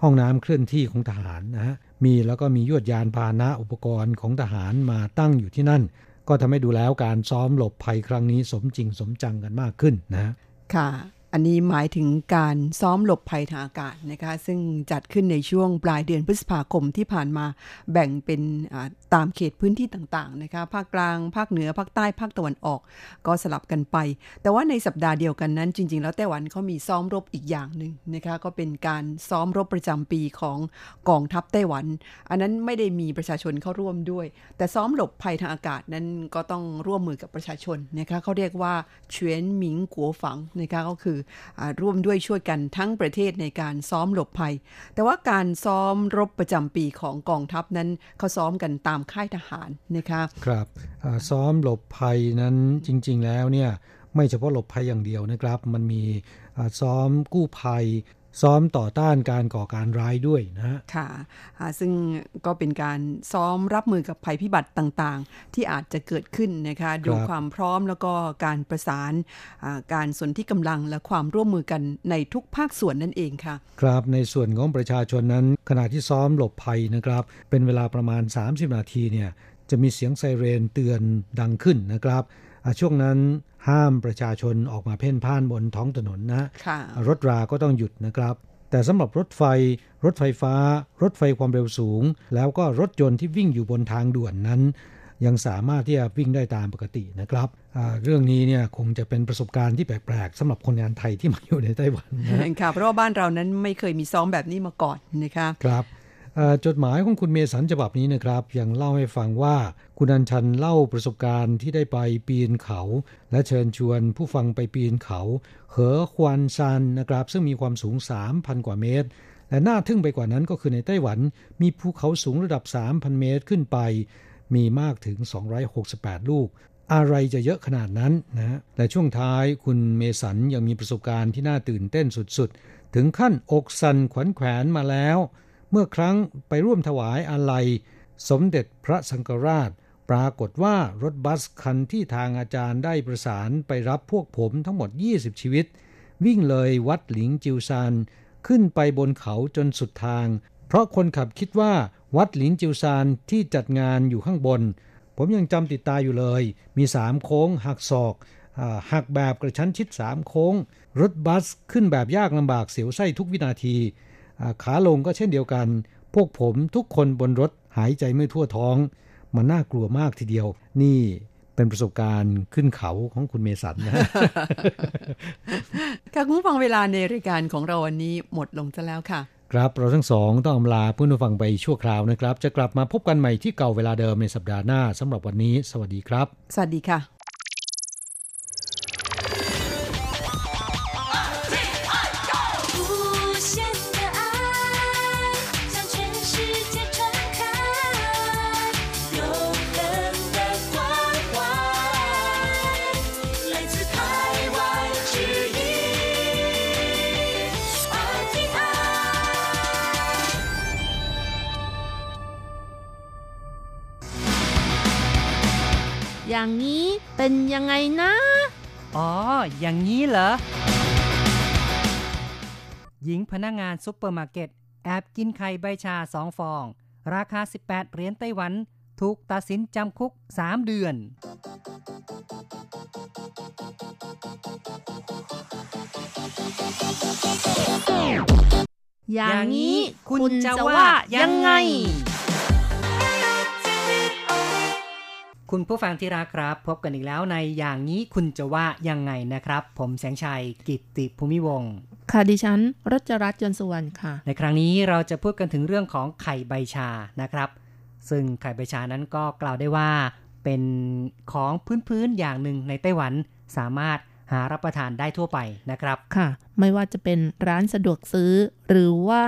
ห้องน้ำเคลื่อนที่ของทหารนะฮะมีแล้วก็มียวดยานพาหนะอุปกรณ์ของทหารมาตั้งอยู่ที่นั่น ก็ทำให้ดูแล้วการซ้อมหลบภัยครั้งนี้สมจริงสมจังกันมากขึ้นนะฮะค่ะ อันนี้หมายถึงการซ้อมหลบภัยทางอากาศนะคะ ซึ่งจัดขึ้นในช่วงปลายเดือนพฤษภาคมที่ผ่านมาแบ่งเป็นตามเขตพื้นที่ต่างๆนะคะภาคกลางภาคเหนือภาคใต้ภาคตะวันออก ก็สลับกันไป แต่ว่าในสัปดาห์เดียวกันนั้น จริง ๆ แล้วไต้หวันเขามีซ้อมรบอีกอย่างหนึ่งนะคะก็เป็นการซ้อมรบประจำปีของกองทัพไต้หวัน อันนั้นไม่ได้มีประชาชนเข้าร่วมด้วย แต่ซ้อมหลบภัยทางอากาศนั้นก็ต้องร่วมมือกับประชาชนนะคะเขาเรียกว่าเฉวียนหมิงกัวฝังนะคะก็คือร่วมด้วยช่วยกันทั้งประเทศในการซ้อมหลบภัย แต่ว่าการซ้อมรบประจำปีของกองทัพนั้นเขาซ้อมกันตามค่ายทหารนะคะครับซ้อมหลบภัยนั้นจริง ๆ แล้วเนี่ยไม่เฉพาะหลบภัยอย่างเดียวนะครับ มันมีซ้อมกู้ภัย ซ้อมต่อต้านการก่อการร้ายด้วยนะฮะค่ะอ่าซึ่งก็เป็นการซ้อมรับมือกับภัยพิบัติต่างๆ ที่อาจจะเกิดขึ้นนะคะดูความพร้อมแล้วก็การประสานอ่าการสนที่กำลังและความร่วมมือกันในทุกภาคส่วนนั่นเองค่ะ ครับในส่วนของประชาชนนั้น ขณะที่ซ้อมหลบภัยนะครับ เป็นเวลาประมาณ 30 นาทีเนี่ยจะมีเสียงไซเรนเตือนดังขึ้นนะครับอ่า ช่วงนั้นห้ามประชาชนออกมาเพ่นพ่านบนท้องถนนนะค่ะรถราก็ต้องหยุดนะครับ แต่สำหรับรถไฟ รถไฟฟ้า รถไฟความเร็วสูง แล้วก็รถยนต์ที่วิ่งอยู่บนทางด่วนนั้น ยังสามารถที่จะวิ่งได้ตามปกตินะครับอ่าเรื่องนี้เนี่ยคงจะเป็นประสบการณ์ที่แปลกๆสำหรับคนงานไทยที่มาอยู่ในไต้หวันนะค่ะเพราะว่าบ้านเรานั้นไม่เคยมีซ้อมแบบนี้มาก่อนนะคะครับเอ่อ จดหมายของคุณเมสันฉบับนี้นะครับ ยังเล่าให้ฟังว่าคุณอัญชันเล่าประสบการณ์ที่ได้ไปปีนเขา และเชิญชวนผู้ฟังไปปีนเขาเหอควันซันนะครับ ซึ่งมีความสูง 3,000 กว่าเมตร และน่าทึ่งไปกว่านั้นก็คือในไต้หวัน มีภูเขาสูงระดับ 3,000 เมตรขึ้นไป มีมากถึง 268 ลูก อะไรจะเยอะขนาดนั้นนะและช่วงท้ายคุณเมสันยังมีประสบการณ์ที่น่าตื่นเต้นสุดๆ ถึงขั้นอกสั่นขวัญแขวนมาแล้ว มื่อครั้งไปร่วมถวายอาลัย สมเด็จพระสังฆราช ปรากฏว่ารถบัสคันที่ทางอาจารย์ได้ประสานไปรับพวกผมทั้งหมด 20 ชีวิต วิ่งเลยวัดหลิงจิวซานขึ้นไปบนเขาจนสุดทาง เพราะคนขับคิดว่าวัดหลิงจิวซานที่จัดงานอยู่ข้างบน ผมยังจำติดตาอยู่เลย มีสามโค้งหักศอกอหักแบบกระชั้นชิดสามโค้ง รถบัสขึ้นแบบยากลำบากเสียวไส้ทุกวินาที ขาลงก็เช่นเดียวกัน พวกผมทุกคนบนรถหายใจไม่ทั่วท้อง มันน่ากลัวมากทีเดียว นี่เป็นประสบการณ์ขึ้นเขาของคุณเมสันนะค่ะคุณฟังเวลาในรายการของเราวันนี้หมดลงซะแล้วค่ะ ครับเราทั้งสองต้องอำลาผู้ฟังไปชั่วคราวนะครับ จะกลับมาพบกันใหม่ที่เก่าเวลาเดิมในสัปดาห์หน้าสำหรับวันนี้ สวัสดีครับ สวัสดีค่ะ อย่างนี้เป็นยังไงนะ อ๋อ อย่างนี้เหรอ หญิงพนักงานซุปเปอร์มาร์เก็ต แอบกินไข่ใบชาสองฟอง ราคา 18 เหรียญไต้หวัน ถูกตัดสินจำคุก 3 เดือน อย่างนี้คุณจะว่ายังไง คุณผู้ฟังที่รักครับ พบกันอีกแล้วในอย่างนี้คุณจะว่ายังไงนะครับ ผมแสงชัยกิตติภูมิวงค่ะดิฉันรัชรัตน์ยนสุวรรณค่ะ ในครั้งนี้เราจะพูดกันถึงเรื่องของไข่ใบชานะครับ ซึ่งไข่ใบชานั้นก็กล่าวได้ว่า เป็นของพื้นๆอย่างหนึ่งในไต้หวันสามารถ หารับประทานได้ทั่วไปนะครับค่ะ ไม่ว่าจะเป็นร้านสะดวกซื้อ หรือว่า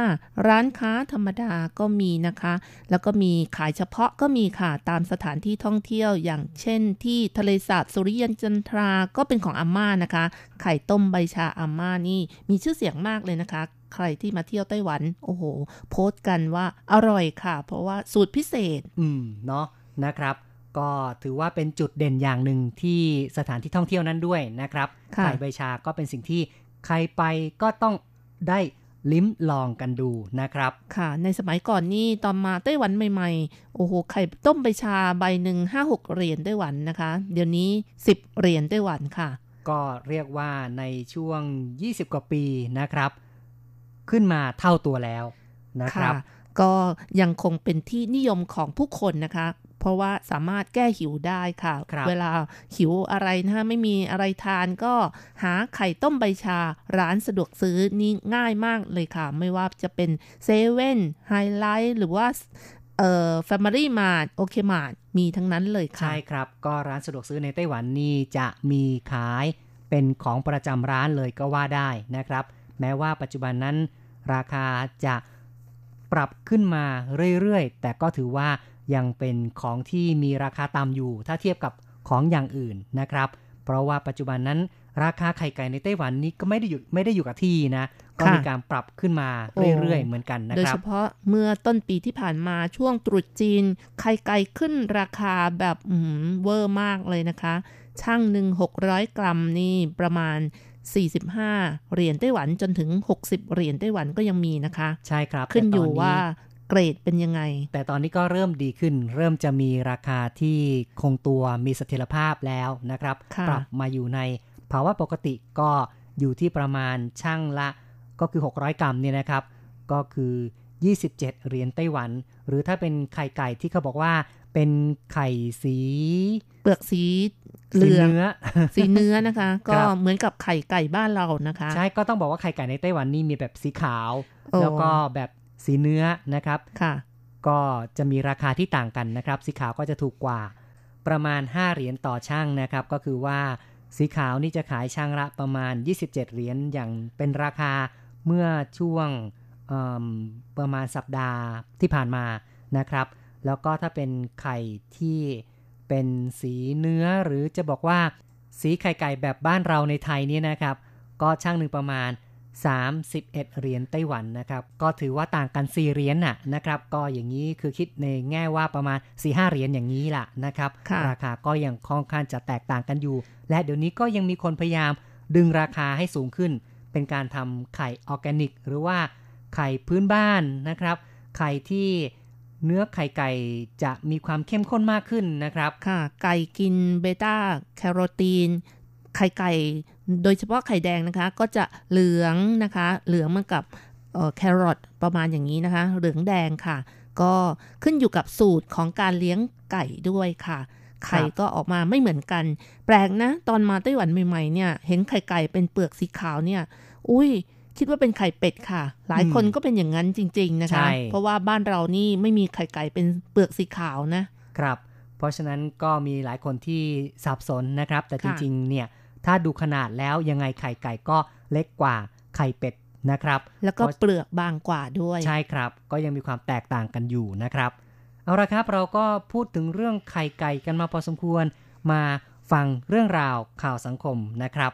ร้านค้าธรรมดาก็มีนะคะ แล้วก็มีขายเฉพาะก็มีค่ะตามสถานที่ท่องเที่ยวอย่างเช่น ที่ทะเลสาบสุริยันจันทราก็เป็นของอาม่านะคะ ไข่ต้มใบชาอาม่านี่มีชื่อเสียงมากเลยนะคะใครที่มาเที่ยวไต้หวัน โอ้โห โพสต์กันว่าอร่อยค่ะ เพราะว่าสูตรพิเศษ อืม เนาะนะครับ ก็ถือว่าเป็นจุดเด่นอย่างหนึ่งที่สถานที่ท่องเที่ยวนั้นด้วยนะครับไข่ใบชาก็เป็นสิ่งที่ใครไปก็ต้องได้ลิ้มลองกันดูนะครับ ค่ะ ในสมัยก่อนนี่ตอนมาไต้หวันใหม่ๆ โอ้โห ไข่ต้มใบชาใบหนึ่งห้าหกเหรียญไต้หวันนะคะ เดี๋ยวนี้สิบเหรียญไต้หวันค่ะ ก็เรียกว่าในช่วง 20 กว่าปีนะครับ ขึ้นมาเท่าตัวแล้วนะครับ ก็ยังคงเป็นที่นิยมของผู้คนนะคะ เพราะว่าสามารถแก้หิวได้ค่ะคเวลาหิวอะไรนะไม่มีอะไรทานก็หาไข่ต้มใบชา ร้านสะดวกซื้อนี่ง่ายมากเลยค่ะ ไม่ว่าจะเป็น Seven Hi-Life หรือว่าเอ่อ Family Mart OK Mart มีทั้งนั้นเลยค่ะ ใช่ครับ ก็ร้านสะดวกซื้อในไต้หวันนี่จะมีขายเป็นของประจำร้านเลยก็ว่าได้นะครับ แม้ว่าปัจจุบันนั้นราคาจะปรับขึ้นมาเรื่อยๆ แต่ก็ถือว่า ยังเป็นของที่มีราคาต่ำอยู่ ถ้าเทียบกับของอย่างอื่นนะครับ เพราะว่าปัจจุบันนั้นราคาไข่ไก่ในไต้หวันนี้ก็ไม่ได้อยู่ไม่ได้อยู่กับที่นะ ก็มีการปรับขึ้นมาเรื่อยๆเหมือนกันนะครับ โดยเฉพาะเมื่อต้นปีที่ผ่านมาช่วงตรุษจีน ไข่ไก่ขึ้นราคาแบบเวอร์มากเลยนะคะ ช่างหนึ่ง600กรัมนี่ประมาณ 45 เหรียญไต้หวันจนถึง 60 เหรียญไต้หวันก็ยังมีนะคะ ใช่ครับ ขึ้นอยู่ว่า เกรดเป็นยังไง แต่ตอนนี้ก็เริ่มดีขึ้น เริ่มจะมีราคาที่คงตัวมีเสถียรภาพแล้วนะครับปรับมาอยู่ในภาวะปกติก็อยู่ที่ประมาณช่างละก็คือ 600 กรัมเนี่ยนะครับ ก็คือ 27 เหรียญไต้หวัน หรือถ้าเป็นไข่ไก่ที่เขาบอกว่าเป็นไข่สี เปลือกสีเหลืองสีเนื้อนะคะ ก็เหมือนกับไข่ไก่บ้านเรานะคะ ใช่ก็ต้องบอกว่าไข่ไก่ในไต้หวันนี่มีแบบสีขาว แล้วก็แบบ สีเนื้อนะครับค่ะ ก็จะมีราคาที่ต่างกันนะครับ สีขาวก็จะถูกกว่าประมาณ 5 เหรียญต่อช่างนะครับ ก็คือว่าสีขาวนี่จะขายช่างละประมาณ 27 เหรียญอย่างเป็นราคาเมื่อช่วงประมาณสัปดาห์ที่ผ่านมานะครับ แล้วก็ถ้าเป็นไข่ที่เป็นสีเนื้อหรือจะบอกว่าสีไข่ไก่แบบบ้านเราในไทยนี่นะครับ ก็ช่างหนึ่งประมาณ 31 เหรียญไต้หวันนะครับ ก็ถือว่าต่างกัน 4 เหรียญน่ะนะครับ ก็อย่างนี้คือคิดในแง่ว่าประมาณ 4-5 เหรียญอย่างนี้ล่ะนะครับ ราคาก็ยังค่อนข้างจะแตกต่างกันอยู่ และเดี๋ยวนี้ก็ยังมีคนพยายามดึงราคาให้สูงขึ้น เป็นการทำไข่ออร์แกนิก หรือว่าไข่พื้นบ้านนะครับ ไข่ที่เนื้อไข่ไก่จะมีความเข้มข้นมากขึ้นนะครับ ค่ะ ไก่กินเบต้าแคโรทีน ไข่ไก่ โดยเฉพาะไข่แดงนะคะ ก็จะเหลืองนะคะ เหลืองเหมือนกับแครอทประมาณอย่างนี้นะคะ เหลืองแดงค่ะ ก็ขึ้นอยู่กับสูตรของการเลี้ยงไก่ด้วยค่ะ ไข่ก็ออกมาไม่เหมือนกัน แปลกนะ ตอนมาไต้หวันใหม่ๆเนี่ย เห็นไข่ไก่เป็นเปลือกสีขาวเนี่ย อุ้ยคิดว่าเป็นไข่เป็ดค่ะ หลายคนก็เป็นอย่างนั้นจริง ๆ นะคะ เพราะว่าบ้านเรานี่ไม่มีไข่ไก่เป็นเปลือกสีขาวนะครับ เพราะฉะนั้นก็มีหลายคนที่สับสนนะครับ แต่จริงๆเนี่ย ถ้าดูขนาดแล้วยังไงไข่ไก่ก็เล็กกว่าไข่เป็ดนะครับ แล้วก็เปลือกบางกว่าด้วย ใช่ครับ ก็ยังมีความแตกต่างกันอยู่นะครับ เอาละครับเราก็พูดถึงเรื่องไข่ไก่กันมาพอสมควร มาฟังเรื่องราวข่าวสังคมนะครับ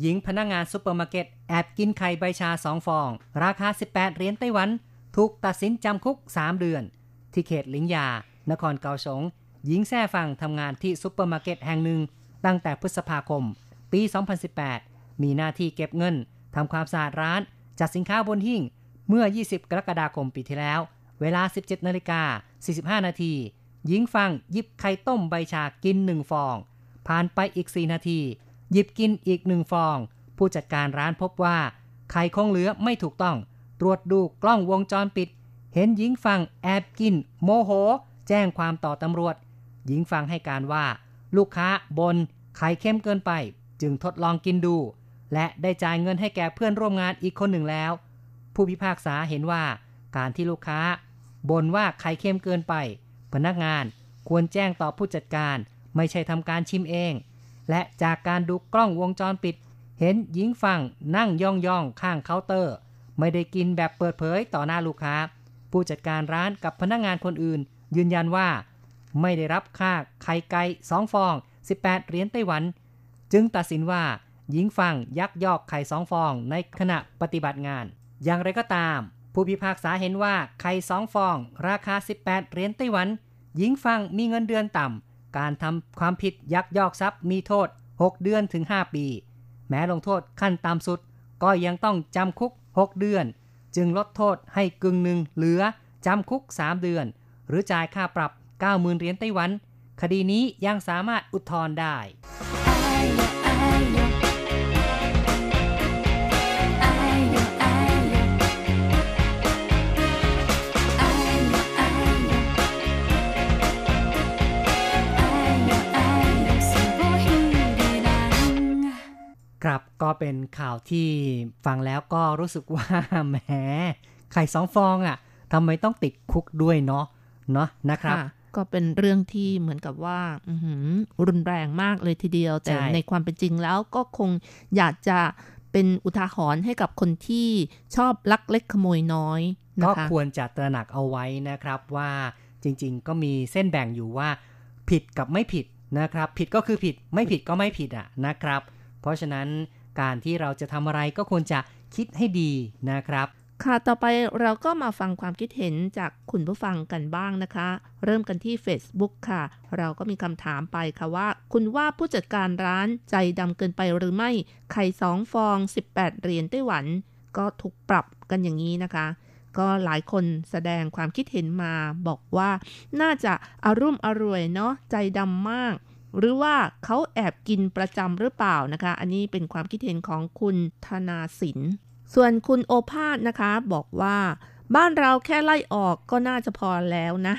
หญิงพนักงานซุปเปอร์มาร์เก็ตแอบกินไข่ใบชาสองฟอง ราคา 18 เหรียญไต้หวัน ถูกตัดสินจำคุก 3 เดือน ที่เขตหลิงยา นครเกาสง หญิงแซ่ฟังทำงานที่ซุปเปอร์มาร์เก็ตแห่งหนึ่ง ตั้งแต่พฤษภาคม ปี 2018 มีหน้าที่เก็บเงินทำความสะอาดร้าน จัดสินค้าบนหิ้ง เมื่อ 20 กรกฎาคมปีที่แล้ว เวลา 17นาฬิกา45 นาที หญิงฟังหยิบไข่ต้มใบชากินหนึ่งฟอง ผ่านไปอีก 4 นาที หยิบกินอีกหนึ่งฟอง ผู้จัดการร้านพบว่า ไข่คงเหลือไม่ถูกต้อง ตรวจดูกล้องวงจรปิด เห็นหญิงฟังแอบกิน โมโห แจ้งความต่อตำรวจ หญิงฟังให้การว่า ลูกค้าบนไข่เข้มเกินไป จึงทดลองกินดู และได้จ่ายเงินให้แก่เพื่อนร่วมงานอีกคนหนึ่งแล้ว ผู้พิพากษาเห็นว่า การที่ลูกค้าบ่นว่าไข่เข้มเกินไป พนักงานควรแจ้งต่อผู้จัดการ ไม่ใช่ทำการชิมเอง และจากการดูกล้องวงจรปิด เห็นหญิงฝั่งนั่งย่องย่องข้างเคาน์เตอร์ ไม่ได้กินแบบเปิดเผยต่อหน้าลูกค้า ผู้จัดการร้านกับพนักงงานคนอื่น ยืนยันว่า ไม่ได้รับค่าไข่ไก่สองฟอง 18 เหรียญไต้หวัน จึงตัดสินว่าหญิงฝั่งยักยอกไข่สองฟองในขณะปฏิบัติงาน อย่างไรก็ตาม ผู้พิพากษาเห็นว่าไข่สองฟอง ราคา 18 เหรียญไต้หวัน หญิงฝั่งมีเงินเดือนต่ำ การทำความผิดยักยอกทรัพย์มีโทษ 6 เดือนถึง 5 ปี แม้ลงโทษขั้นตามสุด ก็ยังต้องจำคุก 6 เดือน จึงลดโทษให้กึ่งหนึ่งเหลือจำคุก 3 เดือน หรือจ่ายค่าปรับ 90,000เหรียญไต้หวัน คดีนี้ยังสามารถอุทธรณ์ได้ ครับก็เป็นข่าวที่ฟังแล้วก็รู้สึกว่าแหมไข่สองฟองอะ่ะทำไมต้องติดคุกด้วยเนาะเนาะนะครับ ก็เป็นเรื่องที่เหมือนกับว่ารุนแรงมากเลยทีเดียว แต่ในความเป็นจริงแล้วก็คงอยากจะเป็นอุทาหรณ์ให้กับคนที่ชอบลักเล็กขโมยน้อยก็ควรจะตระหนักเอาไว้นะครับว่าจริง ๆ ก็มีเส้นแบ่งอยู่ว่า ผิดกับไม่ผิดนะครับ ผิดก็คือผิดไม่ผิดก็ไม่ผิดอะนะครับ เพราะฉะนั้นการที่เราจะทำอะไรก็ควรจะคิดให้ดีนะครับ ค่ะต่อไปเราก็มาฟังความคิดเห็นจากคุณผู้ฟังกันบ้างนะคะ เริ่มกันที่ Facebook ค่ะ เราก็มีคำถามไปค่ะว่า คุณว่าผู้จัดการร้านใจดำเกินไปหรือไม่ ไข่สองฟอง 18 เหรียญไต้หวัน ก็ถูกปรับกันอย่างนี้นะคะก็หลายคนแสดงความคิดเห็นมาบอกว่า น่าจะอารุ่มอร่วยเนาะใจดำมาก หรือว่าเขาแอบกินประจำหรือเปล่านะคะ อันนี้เป็นความคิดเห็นของคุณธนาสิน ส่วนคุณโอภาสนะคะ บอกว่าบ้านเราแค่ไล่ออกก็น่าจะพอแล้วนะ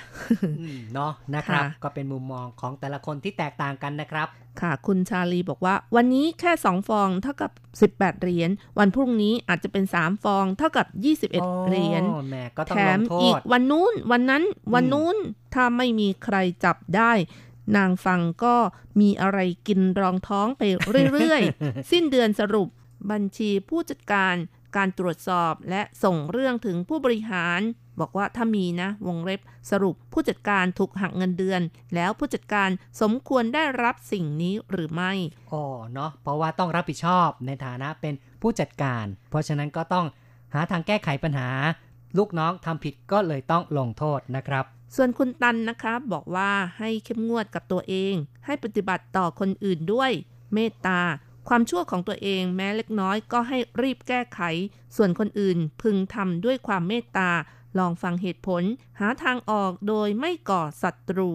เนาะนะครับ ก็เป็นมุมมองของแต่ละคนที่แตกต่างกันนะครับ ค่ะ คุณชาลีบอกว่า วันนี้แค่ 2 ฟองเท่ากับ 18 เหรียญวันพรุ่งนี้อาจจะเป็น 3 ฟองเท่ากับ 21 เหรียญแถมอีกวันนู้น วันนั้นวันนู้นถ้าไม่มีใครจับได้ นางฟังก็มีอะไรกินรองท้องไปเรื่อยๆ สิ้นเดือนสรุปบัญชีผู้จัดการการตรวจสอบและส่งเรื่องถึงผู้บริหาร บอกว่าถ้ามีนะ วงเล็บสรุปผู้จัดการถูกหักเงินเดือน แล้วผู้จัดการสมควรได้รับสิ่งนี้หรือไม่อ๋อเนาะเพราะว่าต้องรับผิดชอบในฐานะเป็นผู้จัดการ เพราะฉะนั้นก็ต้องหาทางแก้ไขปัญหา ลูกน้องทำผิดก็เลยต้องลงโทษนะครับ ส่วนคุณตันนะคะบอกว่าให้เข้มงวดกับตัวเอง ให้ปฏิบัติต่อคนอื่นด้วย เมตตา ความชั่วของตัวเองแม้เล็กน้อยก็ให้รีบแก้ไข ส่วนคนอื่นพึงทำด้วยความเมตตา ลองฟังเหตุผล หาทางออกโดยไม่ก่อศัตรู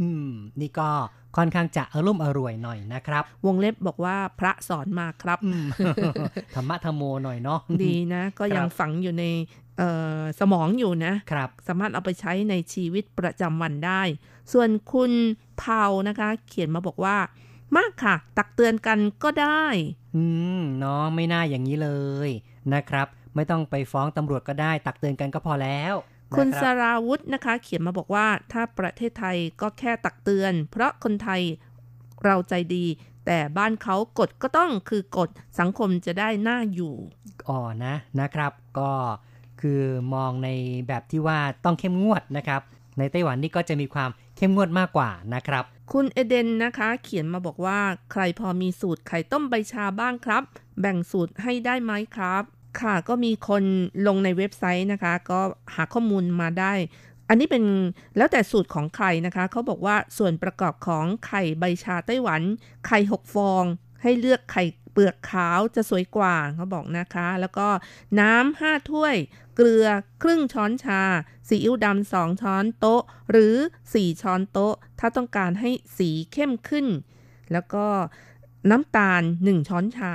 อืม นี่ก็ค่อนข้างจะอารมณ์อร่วยหน่อยนะครับ วงเล็บบอกว่าพระสอนมาครับธรรมะธรรมโมหน่อยเนาะดีนะ ก็ยังฝังอยู่ใน สมองอยู่นะครับ สามารถเอาไปใช้ในชีวิตประจำวันได้ ส่วนคุณเผานะคะ เขียนมาบอกว่ามากค่ะ ตักเตือนกันก็ได้ อืมเนาะไม่น่าอย่างนี้เลยนะครับ ไม่ต้องไปฟ้องตำรวจก็ได้ ตักเตือนกันก็พอแล้วคุณนะสรับราวุธนะคะ เขียนมาบอกว่าถ้าประเทศไทยก็แค่ตักเตือน เพราะคนไทยเราใจดี แต่บ้านเขากฎก็ต้องคือกฎสังคมจะได้น่าอยู่อ๋อนะนะครับ ก็ คือมองในแบบที่ว่าต้องเข้มงวดนะครับ ในไต้หวันนี่ก็จะมีความเข้มงวดมากกว่านะครับ คุณเอเดนนะคะ เขียนมาบอกว่า ใครพอมีสูตรไข่ต้มใบชาบ้างครับ แบ่งสูตรให้ได้ไหมครับ ค่ะก็มีคนลงในเว็บไซต์นะคะ ก็หาข้อมูลมาได้อันนี้เป็นแล้วแต่สูตรของใครนะคะ เขาบอกว่าส่วนประกอบของไข่ใบชาไต้หวัน ไข่หกฟอง ให้เลือกไข่ เปลือกขาวจะสวยกว่าเขาบอกนะคะ แล้วก็น้ำห้าถ้วย เกลือครึ่งช้อนชาซีอิ๊วดำสองช้อนโต๊ะ หรือ 4 ช้อนโต๊ะ ถ้าต้องการให้สีเข้มขึ้น แล้วก็น้ำตาล 1 ช้อนชา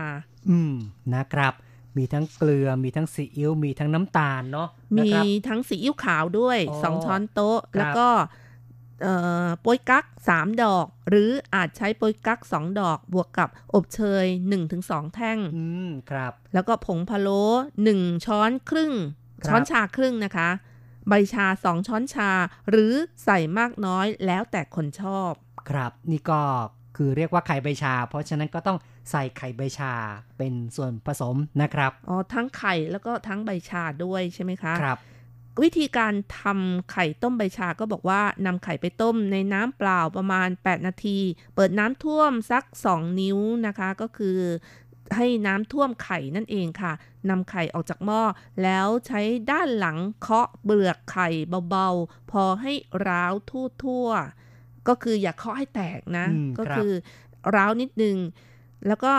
อืมนะครับมีทั้งเกลือ มีทั้งซีอิ๊ว มีทั้งน้ำตาลเนาะนะมีครับทั้งซีอิ๊วขาวด้วยอ๋อ2ช้อนโต๊ะครับแล้วก็เอ่อ โปยกั๊ก3 ดอก หรืออาจใช้โปยกั๊ก2 ดอก บวกกับอบเชย 1-2 แท่ง อืม ครับ แล้วก็ผงพะโล้1 ช้อนครึ่งครับช้อนชาครึ่งนะคะ ใบชา 2 ช้อนชา หรือใส่มากน้อยแล้วแต่คนชอบ ครับ นี่ก็คือเรียกว่าไข่ใบชา เพราะฉะนั้นก็ต้องใส่ไข่ใบชาเป็นส่วนผสมนะครับ อ๋อ ทั้งไข่แล้วก็ทั้งใบชาด้วยใช่ไหมคะ ครับ วิธีการทำไข่ต้มใบชาก็บอกว่านำไข่ไปต้มในน้ำเปล่าประมาณ 8 นาที เปิดน้ำท่วมสัก 2 นิ้วนะคะ ก็คือให้น้ำท่วมไข่นั่นเองค่ะนำไข่ออกจากหม้อ แล้วใช้ด้านหลังเคาะเปลือกไข่เบาๆ พอให้ร้าวทั่วๆ ก็คืออย่าเคาะให้แตกนะอืมก็ครับคือร้าวนิดนึง แล้วก็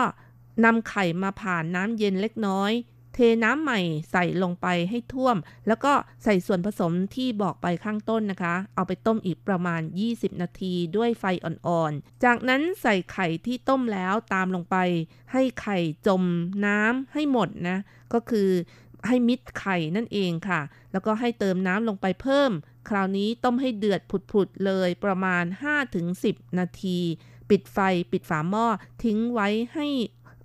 นำไข่มาผ่านน้ำเย็นเล็กน้อย เทน้ำใหม่ใส่ลงไปให้ท่วม แล้วก็ใส่ส่วนผสมที่บอกไปข้างต้นนะคะ เอาไปต้มอีกประมาณ 20 นาทีด้วยไฟอ่อนๆ จากนั้นใส่ไข่ที่ต้มแล้วตามลงไป ให้ไข่จมน้ำให้หมดนะ ก็คือให้มิดไข่นั่นเองค่ะ แล้วก็ให้เติมน้ำลงไปเพิ่ม คราวนี้ต้มให้เดือดผุดๆเลยประมาณ 5-10 นาที ปิดไฟปิดฝาหม้อทิ้งไว้ให้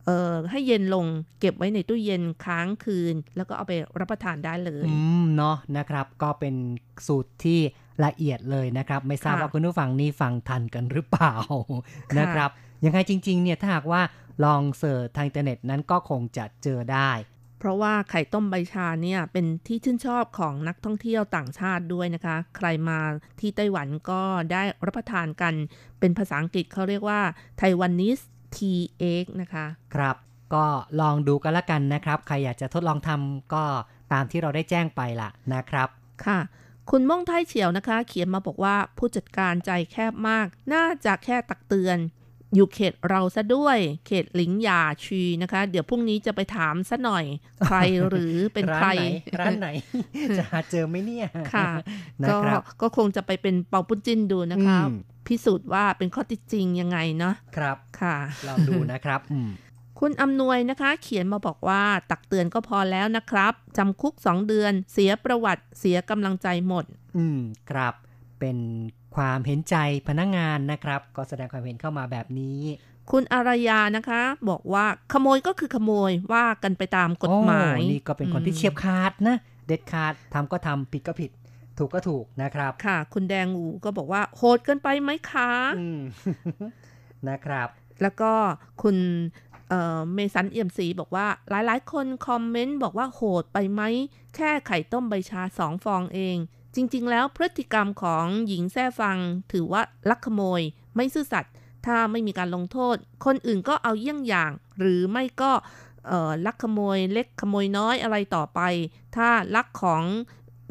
เอ่อให้เย็นลงเก็บไว้ในตู้เย็นค้างคืน แล้วก็เอาไปรับประทานได้เลยอืมเนาะนะครับ ก็เป็นสูตรที่ละเอียดเลยนะครับ ไม่ทราบค่ะว่าคุณผู้ฟังนี่ฟังทันกันหรือเปล่าค่ะนะครับ ยังไงจริง ๆ เนี่ยถ้าหากว่าลอง search ทางอินเทอร์เน็ตนั้นก็คงจะเจอได้ เพราะว่าไข่ต้มใบชาเนี่ยเป็นที่ชื่นชอบของนักท่องเที่ยวต่างชาติด้วยนะคะ ใครมาที่ไต้หวันก็ได้รับประทานกัน เป็นภาษาอังกฤษเขาเรียกว่า Taiwanese tea egg นะคะ ครับก็ลองดูกันละกันนะครับ ใครอยากจะทดลองทำก็ตามที่เราได้แจ้งไปล่ะนะครับ ค่ะ คุณม่งไทยเฉียวนะคะ เขียนมาบอกว่าผู้จัดการใจแคบมาก น่าจะแค่ตักเตือน อยู่เขตเราซะด้วย เขตหลิงหยาชีนะคะ เดี๋ยวพรุ่งนี้จะไปถามซะหน่อย ใครหรือเป็นใคร ร้านไหนร้านไหนจะหาเจอไหมเนี่ย ค่ะนะก็ครับก็คงจะไปเป็นเป่าปุ้นจิ้นดูนะคะอืม พิสูจน์ว่าเป็นข้อเที่จริงยังไงเนาะครับค่ะลองดูนะครับอืมคุณอำนวยนะคะ เขียนมาบอกว่าตักเตือนก็พอแล้วนะครับจำคุก 2 เดือน เสียประวัติเสียกำลังใจหมด อืมครับ เป็นความเห็นใจพนักงานนะครับ ก็แสดงความเห็นเข้ามาแบบนี้ คุณอารยานะคะ บอกว่าขโมยก็คือขโมยว่ากันไปตามกฎหมายโอ้นี่ก็เป็นคนที่เฉียบขาดนะ เด็ดขาดทำก็ทำผิดก็ผิด ถูกก็ถูกนะครับ ค่ะ คุณแดงอูก็บอกว่าโหดเกินไปไหมคะอืมนะครับ แล้วก็คุณเอ่อเมสันเอี่ยมศรีบอกว่าหลายๆ คนคอมเมนต์บอกว่าโหดไปไหม แค่ไข่ต้มใบชาสองฟองเอง จริง ๆ แล้วพฤติกรรมของหญิงแท้ฟัง ถือว่าลักขโมย ไม่ซื่อสัตย์ถ้าไม่มีการลงโทษ คนอื่นก็เอาเยี่ยงอย่าง หรือไม่ก็เอ่อลักขโมยเล็กขโมยน้อยอะไรต่อไป ถ้าลักของ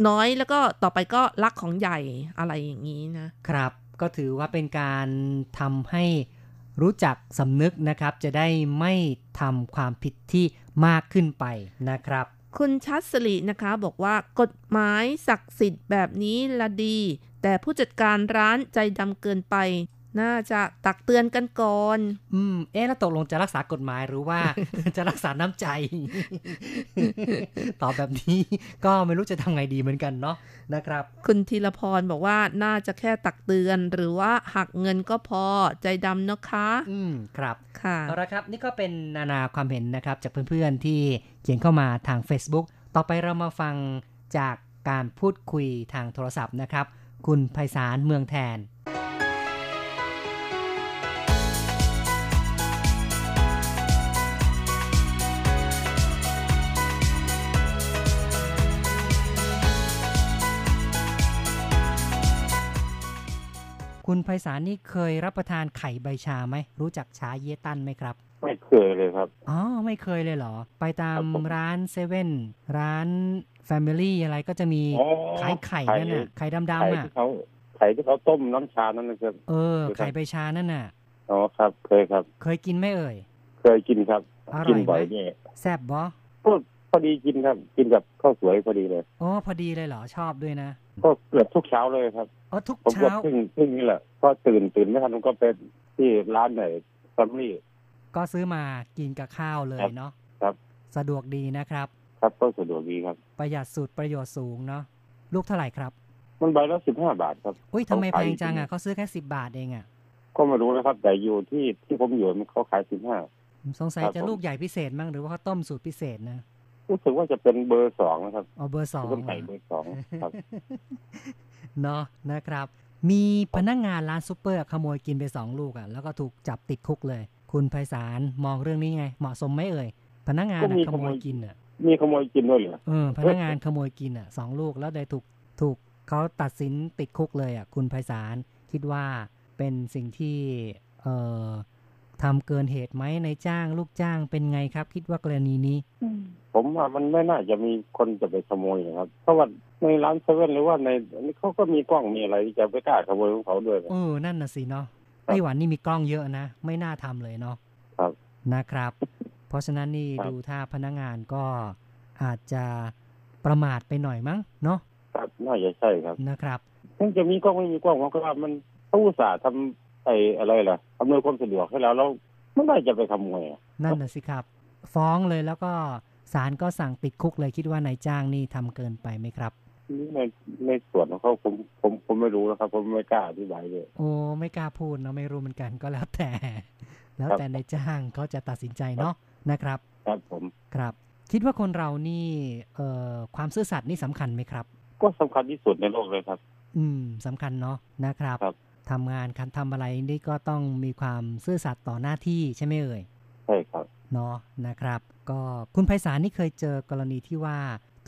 น้อยแล้วก็ต่อไปก็ลักของใหญ่อะไรอย่างนี้นะครับ ก็ถือว่าเป็นการทำให้รู้จักสำนึกนะครับ จะได้ไม่ทำความผิดที่มากขึ้นไปนะครับ คุณชัดสลีนะคะบอกว่ากฎหมายศักดิ์สิทธิ์แบบนี้ละดี แต่ผู้จัดการร้านใจดำเกินไป น่าจะตักเตือนกันก่อน อืม เอ๊ะ แล้วตกลงจะรักษากฎหมายหรือว่า จะรักษาน้ำใจ ตอบแบบนี้ก็ไม่รู้จะทำไงดีเหมือนกันเนาะ นะครับ คุณธีรพรบอกว่าน่าจะแค่ตักเตือนหรือว่าหักเงินก็พอใจดำนะคะ อืม ครับ ค่ะ เอาละครับ นี่ก็เป็นนานาความเห็นนะครับ จากเพื่อนๆที่เขียนเข้ามาทาง Facebook ต่อไปเรามาฟังจากการพูดคุยทางโทรศัพท์นะครับ คุณไพศาลเมืองแทน คุณไพศาลนี่เคยรับประทานไข่ใบชาไหม รู้จักชาเยตันไหมครับ ไม่เคยเลยครับ อ๋อ ไม่เคยเลยเหรอ ไปตามครับผมร้านเซเว่นร้าน Family อะไรก็จะมีอ๋อขายไข่นั่นน่ะไข่ไข่ดำๆอะที่เขาไข่ที่เขาต้มน้ำชานั่นนะครับเออครับไข่ใบชานั่นน่ะอ๋อครับ เคยครับ เคยกินไหมเอ่ย เคยกินครับอร่อยไหมกิบ่อยเนี่ยแซ่บบ่ก็ พอดีกินครับ กินกับข้าวสวยพอดีเลยอ๋อพอดีเลยเหรอชอบด้วยนะก็เกือบทุกเช้าเลยครับอ๋อทุกผมก็เช้าเพิ่งเพิ่งนี่แหละก็ตื่นตื่นไม่ทันผมก็ไปที่ร้านไหนแฟมิลี่ก็ซื้อมากินกับข้าวเลยครับเนาะครับ สะดวกดีนะครับ ครับก็สะดวกดีครับ ประหยัดสูตรประโยชน์สูงเนาะลูกเท่าไหร่ครับ มันใบละสิบห้าบาทครับอุ้ยทำไมเขาแพขายงจังจริอะงเขาซื้อแค่สิบบาทเองอะก็ไม่รู้นะครับ แต่อยู่ที่ที่ผมอยู่มันเขาขายสิบห้าสงสัยครับจะผมลูกใหญ่พิเศษมั้งหรือว่าเขาต้มสูตรพิเศษนะ รู้สึกว่าจะเป็นเบอร์สองนะครับเอาเบอร์สองต้มไข่เหรอเบอร์สองครับเนาะนะครับ มีพนักงานร้านซูเปอร์ขโมยกินไปสองลูกอะแล้วก็ถูกจับติดคุกเลย คุณไพศาลมองเรื่องนี้ไง เหมาะสมไหมเอ่ยพนักงานก็น่ะมีขขโมโมยยกินอะมีขโมยกินด้วยเหรอเออพนักงานขโมยกินอะสองลูกแล้วได้ถูกถูกเขาตัดสินติดคุกเลยอะ คุณไพศาลคิดว่าเป็นสิ่งที่เอ่อ ทำเกินเหตุไหมในจ้างลูกจ้างเป็นไงครับ คิดว่ากรณีนี้ ผมว่ามันไม่น่าจะมีคนจะไปขโมยนะครับ เพราะว่าในร้านเซเว่นหรือว่าในอันนี้เขาก็มีกล้องมีอะไรที่จะไปกล้าขโมยของเขาด้วยนะเออนั่นน่ะสิเนาะไต้หวันนี่มีกล้องเยอะนะ ไม่น่าทำเลยเนาะครับนะครับ เพราะฉะนั้นนี่ครับดูถ้าพนักงานก็อาจจะประมาทไปหน่อยมั้งเนาะครับน่าจะใช่ครับนะครับถึงจะมีกล้องไม่มีกล้องผมก็ว่ามันเขาอุตส่าห์ทำ ไอ้อะไรล่ะอำนวยความสะดวกให้แล้วแล้วไม่น่าจะไปขโมยอะนั่นน่ะสิครับ ฟ้องเลยแล้วก็ศาลก็สั่งติดคุกเลยคิดว่านายจ้างนี่ทำเกินไปไหมครับนี่ในในส่วนของเขาผมผมผมไม่รู้นะครับ ผมไม่กล้าอธิบายเลยโอ้ไม่กล้าพูดเนาะไม่รู้เหมือนกันก็แล้วแต่ แล้วครับแต่นายจ้างเขาจะตัดสินใจเนาะนะครับ ครับผมครับ คิดว่าคนเรานี่เอ่อความซื่อสัตย์นี่สำคัญไหมครับ ก็สำคัญที่สุดในโลกเลยครับ อืมสำคัญเนาะนะครับครับ ทำงานคันทำอะไรนี่ก็ต้องมีความซื่อสัตย์ต่อหน้าที่ใช่ไหมเอ่ยใช่ครับเนาะนะครับ ก็คุณไพศาลนี่เคยเจอกรณีที่ว่า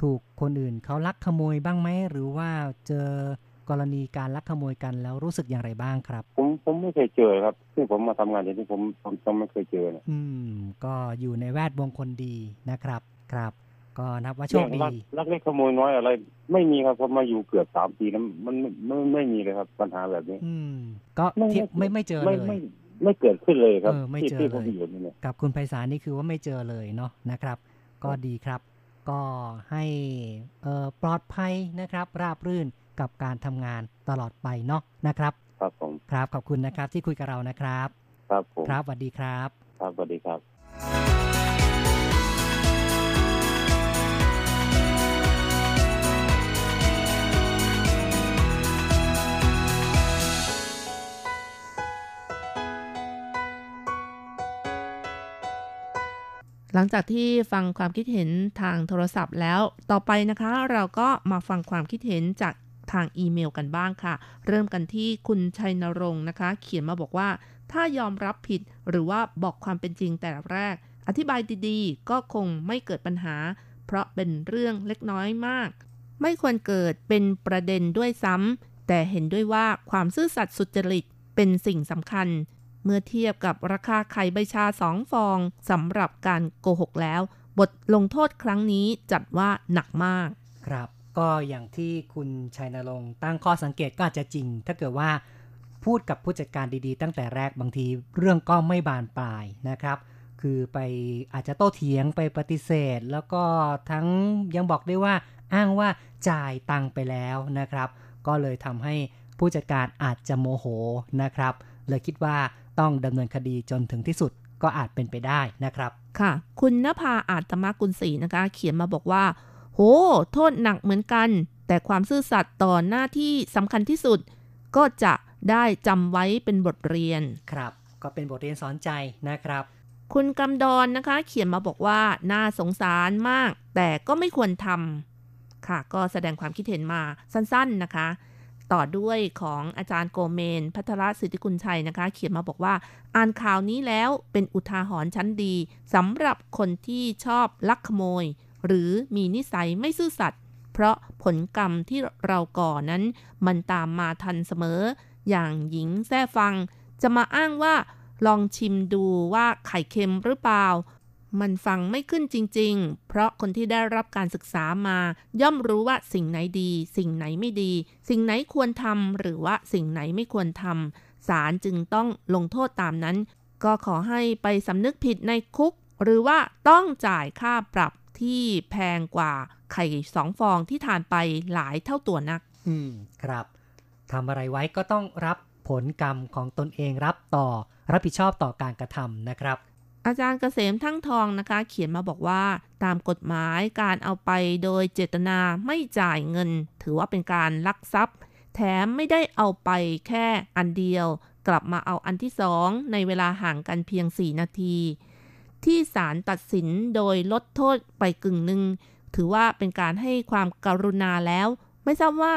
ถูกคนอื่นเขาลักขโมยบ้างไหมหรือว่าเจอกรณีการลักขโมยกันแล้วรู้สึกอย่างไรบ้างครับ ผมผมไม่เคยเจอครับที่ผมมาทำงานอย่างที่ผมผมผมไม่เคยเจอนะอืม ก็อยู่ในแวดวงคนดีนะครับครับ ก็นับว่าโชคดีเรื่องลักลักเล็กขโมยน้อยอะไร ไม่มีครับผมมาอยู่เกือบสามปีแล้วมันไม่ไม่ไม่มีเลยครับ ปัญหาแบบนี้ อืม ก็เทียบไม่ไม่เจอไม่เลยไม่ไม่เกิดขึ้นเลยครับเออไม่ที่เจอที่ผมเลยอยู่นี่เนี่ยกับคุณไพศาลนี่คือว่าไม่เจอเลยเนาะนะครับ ก็ดีครับ ก็ให้เอ่อปลอดภัยนะครับ ราบรื่นกับการทำงานตลอดไปเนาะนะครับ ครับผมครับขอบคุณนะครับที่คุยกับเรานะครับ ครับผมครับสวัสดีครับ ครับสวัสดีครับ หลังจากที่ฟังความคิดเห็นทางโทรศัพท์แล้ว ต่อไปนะคะ เราก็มาฟังความคิดเห็นจากทางอีเมลกันบ้างค่ะ เริ่มกันที่คุณชัยนรงค์นะคะ เขียนมาบอกว่า ถ้ายอมรับผิดหรือว่าบอกความเป็นจริงแต่แรก อธิบายดีๆ ก็คงไม่เกิดปัญหา เพราะเป็นเรื่องเล็กน้อยมาก ไม่ควรเกิดเป็นประเด็นด้วยซ้ำแต่เห็นด้วยว่าความซื่อสัตย์สุจริตเป็นสิ่งสำคัญ เมื่อเทียบกับราคาไข่ใบชาสองฟองสำหรับการโกหกแล้ว บทลงโทษครั้งนี้จัดว่าหนักมาก ครับ ก็อย่างที่คุณชัยนรงค์ตั้งข้อสังเกตก็อาจจะจริง ถ้าเกิดว่าพูดกับผู้จัดการดีๆ ตั้งแต่แรกบางทีเรื่องก็ไม่บานปลายนะครับ คือไปอาจจะโต้เถียงไปปฏิเสธ แล้วก็ทั้งยังบอกได้ว่าอ้างว่าจ่ายตังไปแล้วนะครับ ก็เลยทำให้ผู้จัดการอาจจะโมโหนะครับ เลยคิดว่า ต้องดำเนินคดีจนถึงที่สุดก็อาจเป็นไปได้นะครับ ค่ะ คุณนภาอาตมกุลศรีนะคะ เขียนมาบอกว่า โห โทษหนักเหมือนกัน แต่ความซื่อสัตย์ต่อหน้าที่สำคัญที่สุด ก็จะได้จำไว้เป็นบทเรียน ครับ ก็เป็นบทเรียนสอนใจนะครับ คุณกำดอนนะคะ เขียนมาบอกว่า น่าสงสารมาก แต่ก็ไม่ควรทำค่ะ ก็แสดงความคิดเห็นมาสั้น ๆนะคะ ต่อด้วยของอาจารย์โกเมน พัทรสิทธิกุลชัยนะคะ เขียนมาบอกว่า อ่านข่าวนี้แล้วเป็นอุทาหรณ์ชั้นดีสำหรับคนที่ชอบลักขโมย หรือมีนิสัยไม่ซื่อสัตย์เพราะผลกรรมที่เราก่อนั้น มันตามมาทันเสมอ อย่างหญิงแท้ฟัง จะมาอ้างว่า ลองชิมดูว่าไข่เค็มหรือเปล่า มันฟังไม่ขึ้นจริง ๆ เพราะคนที่ได้รับการศึกษามา ย่อมรู้ว่าสิ่งไหนดี สิ่งไหนไม่ดี สิ่งไหนควรทำหรือว่าสิ่งไหนไม่ควรทำศาลจึงต้องลงโทษตามนั้น ก็ขอให้ไปสำนึกผิดในคุก หรือว่าต้องจ่ายค่าปรับที่แพงกว่าไข่สองฟองที่ทานไปหลายเท่าตัวนัก อืมครับทำอะไรไว้ก็ต้องรับผลกรรมของตนเองรับต่อรับผิดชอบต่อการกระทำนะครับ อาจารย์เกษมทั้งทองนะคะ เขียนมาบอกว่าตามกฎหมายการเอาไปโดยเจตนาไม่จ่ายเงิน ถือว่าเป็นการลักทรัพย์ แถมไม่ได้เอาไปแค่อันเดียว กลับมาเอาอันที่สองในเวลาห่างกันเพียง 4 นาที ที่ศาลตัดสินโดยลดโทษไปกึ่งหนึ่งถือว่าเป็นการให้ความกรุณาแล้ว ไม่ทราบว่า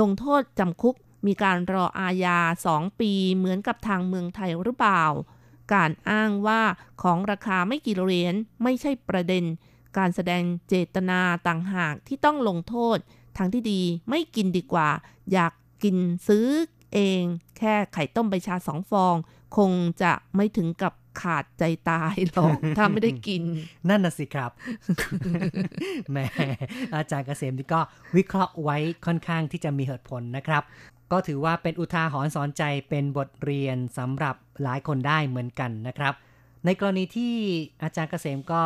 ลงโทษจำคุกมีการรออาญาสองปีเหมือนกับทางเมืองไทยหรือเปล่า การอ้างว่าของราคาไม่กี่เหรียญไม่ใช่ประเด็น การแสดงเจตนาต่างหากที่ต้องลงโทษ ทางที่ดีไม่กินดีกว่า อยากกินซื้อเอง แค่ไข่ต้มใบชาสองฟอง คงจะไม่ถึงกับขาดใจตายหรอกถ้าไม่ได้กิน นั่นน่ะสิครับแหมอาจารย์เกษมนี่ก็วิเคราะห์ไว้ค่อนข้างที่จะมีเหตุผลนะครับ ก็ถือว่าเป็นอุทาหรณ์สอนใจเป็นบทเรียนสำหรับหลายคนได้เหมือนกันนะครับ ในกรณีที่อาจารย์เกษมก็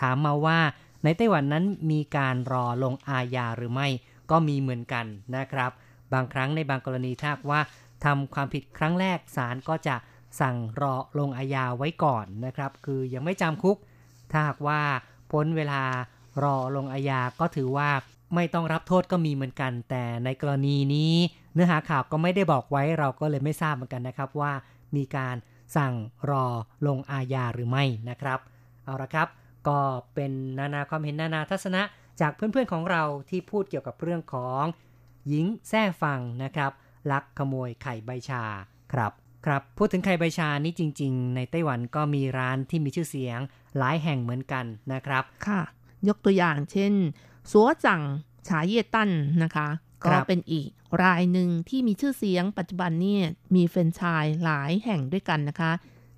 ถามมาว่า ในไต้หวันนั้นมีการรอลงอาญาหรือไม่ก็มีเหมือนกันนะครับ บางครั้งในบางกรณีถ้าว่าทำความผิดครั้งแรกศาลก็จะสั่งรอลงอาญาไว้ก่อนนะครับ คือยังไม่จำคุก ถ้าหากว่าพ้นเวลารอลงอาญาก็ถือว่าไม่ต้องรับโทษก็มีเหมือนกัน แต่ในกรณีนี้ เนื้อหาข่าวก็ไม่ได้บอกไว้เราก็เลยไม่ทราบเหมือนกันนะครับว่ามีการสั่งรอลงอาญาหรือไม่นะครับ เอาละครับ ก็เป็นนานาความเห็นนานาทัศนะจากเพื่อนๆของเราที่พูดเกี่ยวกับเรื่องของหญิงแท้ฟังนะครับ ลักขโมยไข่ใบชาครับครับพูดถึงไข่ใบชานี่จริง ๆ ในไต้หวันก็มีร้านที่มีชื่อเสียงหลายแห่งเหมือนกันนะครับค่ะ ยกตัวอย่างเช่น สัวจังฉาเย่ตั้นนะคะ ก็เป็นอีกรายหนึ่งที่มีชื่อเสียงปัจจุบันเนี่ยมีแฟรนไชส์หลายแห่งด้วยกันนะคะ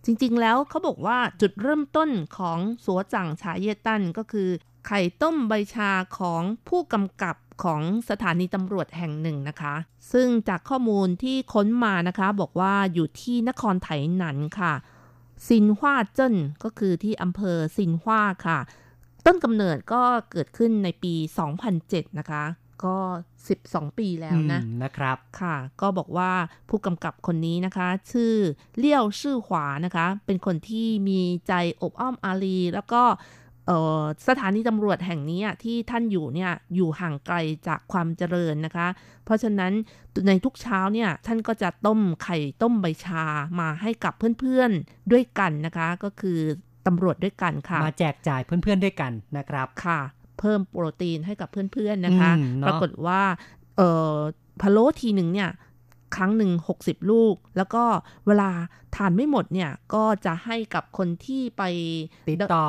จริงๆแล้วเขาบอกว่าจุดเริ่มต้นของสัวจังฉาเยตันก็คือ ไข่ต้มใบชาของผู้กำกับของสถานีตำรวจแห่งหนึ่งนะคะ ซึ่งจากข้อมูลที่ค้นมานะคะ บอกว่าอยู่ที่นครไถหนันค่ะซินฮวาเจิ้นก็คือที่อำเภอซินฮวาค่ะ ต้นกำเนิดก็เกิดขึ้นในปี 2007 นะคะ ก็ 12 ปีแล้วนะอืมนะครับค่ะ ก็บอกว่าผู้กำกับคนนี้นะคะ ชื่อเลี่ยวชื่อหวานะคะ เป็นคนที่มีใจอบอ้อมอารี แล้วก็เอ่อสถานีตำรวจแห่งนี้อะที่ท่านอยู่เนี่ยอยู่ห่างไกลจากความเจริญนะคะ เพราะฉะนั้นในทุกเช้าเนี่ยท่านก็จะต้มไข่ต้มใบชามาให้กับเพื่อนๆด้วยกันนะคะ ก็คือตำรวจด้วยกันค่ะ มาแจกจ่ายเพื่อนๆด้วยกันนะครับค่ะ เพิ่มโปรตีนให้กับเพื่อนๆนะคะอืมเนอะปรากฏว่าเอ่อพะโล้ทีหนึ่งเนี่ยครั้งหนึ่ง60 ลูก แล้วก็เวลาทานไม่หมดเนี่ยก็จะให้กับคนที่ไปติดต่อ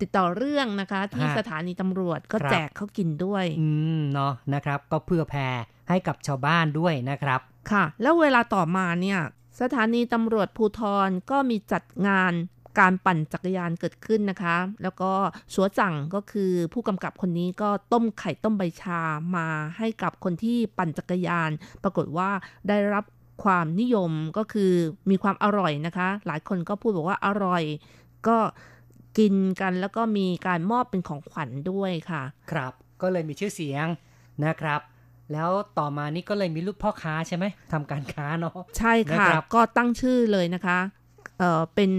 ติดต่อเรื่องนะคะ ที่ฮะสถานีตำรวจก็ครับแจกเขากินด้วย อืมเนาะนะครับ ก็เพื่อแผ่ให้กับชาวบ้านด้วยนะครับ ค่ะ แล้วเวลาต่อมาเนี่ย สถานีตำรวจภูทรก็มีจัดงาน การปั่นจักรยานเกิดขึ้นนะคะ แล้วก็สัวจังก็คือผู้กำกับคนนี้ก็ต้มไข่ต้มใบชามาให้กับคนที่ปั่นจักรยาน ปรากฏว่าได้รับความนิยมก็คือมีความอร่อยนะคะ หลายคนก็พูดบอกว่าอร่อย ก็กินกันแล้วก็มีการมอบเป็นของขวัญด้วยค่ะ ครับ ก็เลยมีชื่อเสียงนะครับแล้วต่อมานี่ก็เลยมีลูกพ่อค้าใช่ไหมทำการค้าเนาะใช่ค่ะนะครับก็ตั้งชื่อเลยนะคะ เอ่อเป็น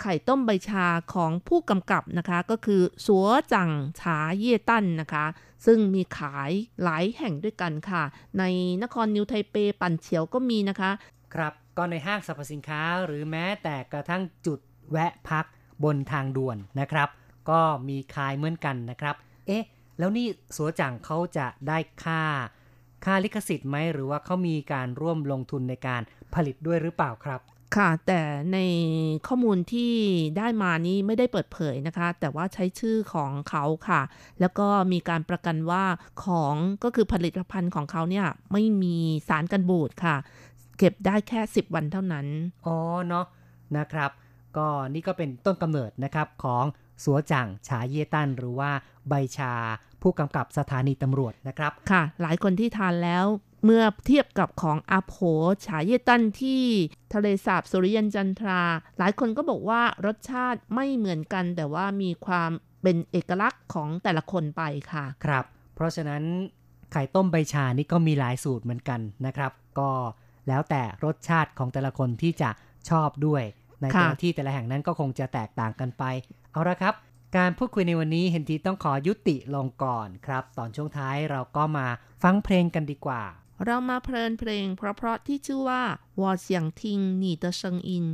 ไข่ต้มใบชาของผู้กำกับนะคะ ก็คือ สัวจังฉาเย่ตั้นนะคะ ซึ่งมีขายหลายแห่งด้วยกันค่ะ ในนครนิวไทเปปั่นเฉียวก็มีนะคะ ครับก็ในห้างสรรพสินค้าหรือแม้แต่กระทั่งจุดแวะพักบนทางด่วนนะครับ ก็มีขายเหมือนกันนะครับ เอ๊ะ แล้วนี่สัวจังเขาจะได้ค่าค่าลิขสิทธิ์ไหมหรือว่าเขามีการร่วมลงทุนในการผลิตด้วยหรือเปล่าครับ ค่ะ แต่ในข้อมูลที่ได้มานี้ไม่ได้เปิดเผยนะคะ แต่ว่าใช้ชื่อของเขาค่ะ แล้วก็มีการประกันว่าของก็คือผลิตภัณฑ์ของเขาเนี่ยไม่มีสารกันบูดค่ะ เก็บได้แค่ 10 วันเท่านั้น อ๋อเนาะนะครับ ก็นี่ก็เป็นต้นกำเนิดนะครับของสัวจังฉาเยตันหรือว่าใบชาผู้กำกับสถานีตำรวจนะครับ ค่ะ หลายคนที่ทานแล้ว เมื่อเทียบกับของอาโผฉาเยตันที่ทะเลสาบสุริยันจันทรา หลายคนก็บอกว่ารสชาติไม่เหมือนกัน แต่ว่ามีความเป็นเอกลักษณ์ของแต่ละคนไปค่ะ ครับ เพราะฉะนั้นไข่ต้มใบชานี่ก็มีหลายสูตรเหมือนกันนะครับ ก็แล้วแต่รสชาติของแต่ละคนที่จะชอบด้วย ในแต่ละค่ะที่แต่ละแห่งนั้นก็คงจะแตกต่างกันไป เอาละครับ การพูดคุยในวันนี้เห็นทีต้องขอยุติลงก่อนครับ ตอนช่วงท้ายเราก็มาฟังเพลงกันดีกว่า เรามาเพลินเพลงเพราะๆที่ชื่อว่าวอเสียงทิงหนีเตเซิงอิน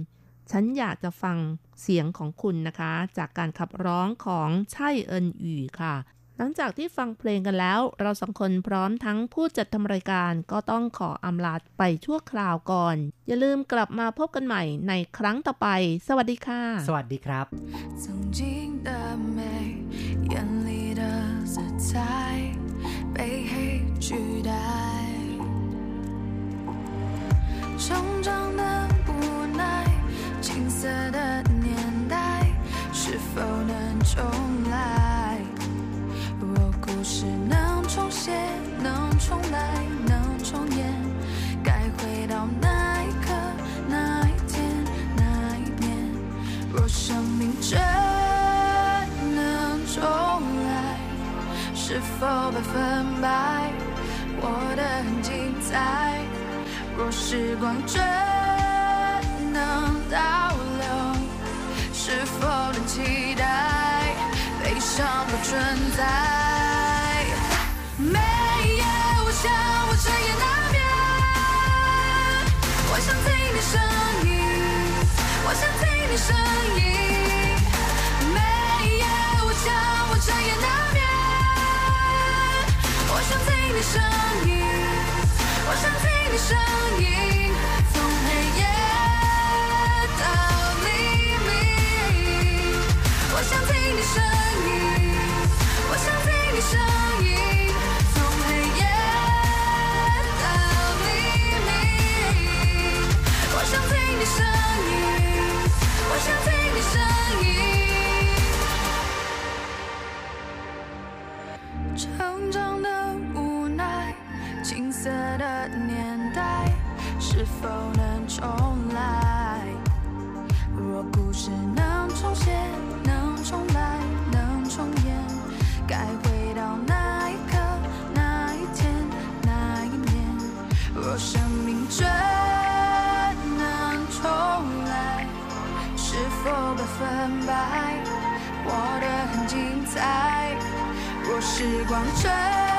ฉันอยากจะฟังเสียงของคุณนะคะ จากการขับร้องของไช่เอินอู่ค่ะ หลังจากที่ฟังเพลงกันแล้ว เราสองคนพร้อมทั้งผู้จัดทำรายการก็ต้องขออำลาไปชั่วคราวก่อน อย่าลืมกลับมาพบกันใหม่ในครั้งต่อไป สวัสดีค่ะ สวัสดีครับจงจิง的美艳丽的成长的无奈，青涩的年代，是否能重来？若故事能重写，能重来，能重演，该回到那一刻，那一天，那一年。若生命真能重来，是否百分百活得很精彩？若时光真能倒流，是否能期待悲伤不存在？每夜我想我彻夜难眠，我想听你声音。我想听你声音，你声音，从黑夜到黎明。我想听你声音，我想听你声音，从黑夜到黎明。我想听你声音，我想听你声音。成长的无奈，青涩的年，是否能重来？若故事能重写，能重来，能重演，该回到那一刻，那一天，那一年。若生命真能重来，是否百分百活得很精彩？若时光真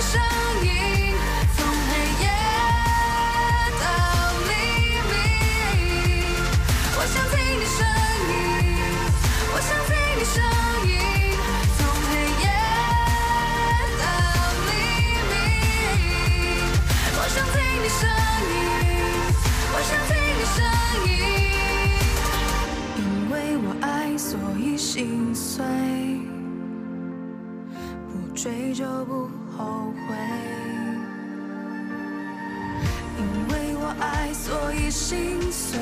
声音，从黑夜到黎明。我想听你声音，我想听你声音，从黑夜到黎明。我想听你声音，我想听你声音，因为我爱，所以心碎。不追就不后悔，因为我爱，所以心碎。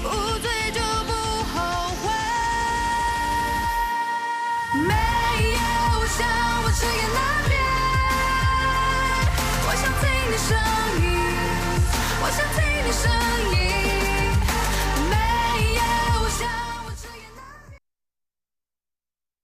不醉就不后悔。没有想，我彻夜难眠。我想听你声音，我想听你声音。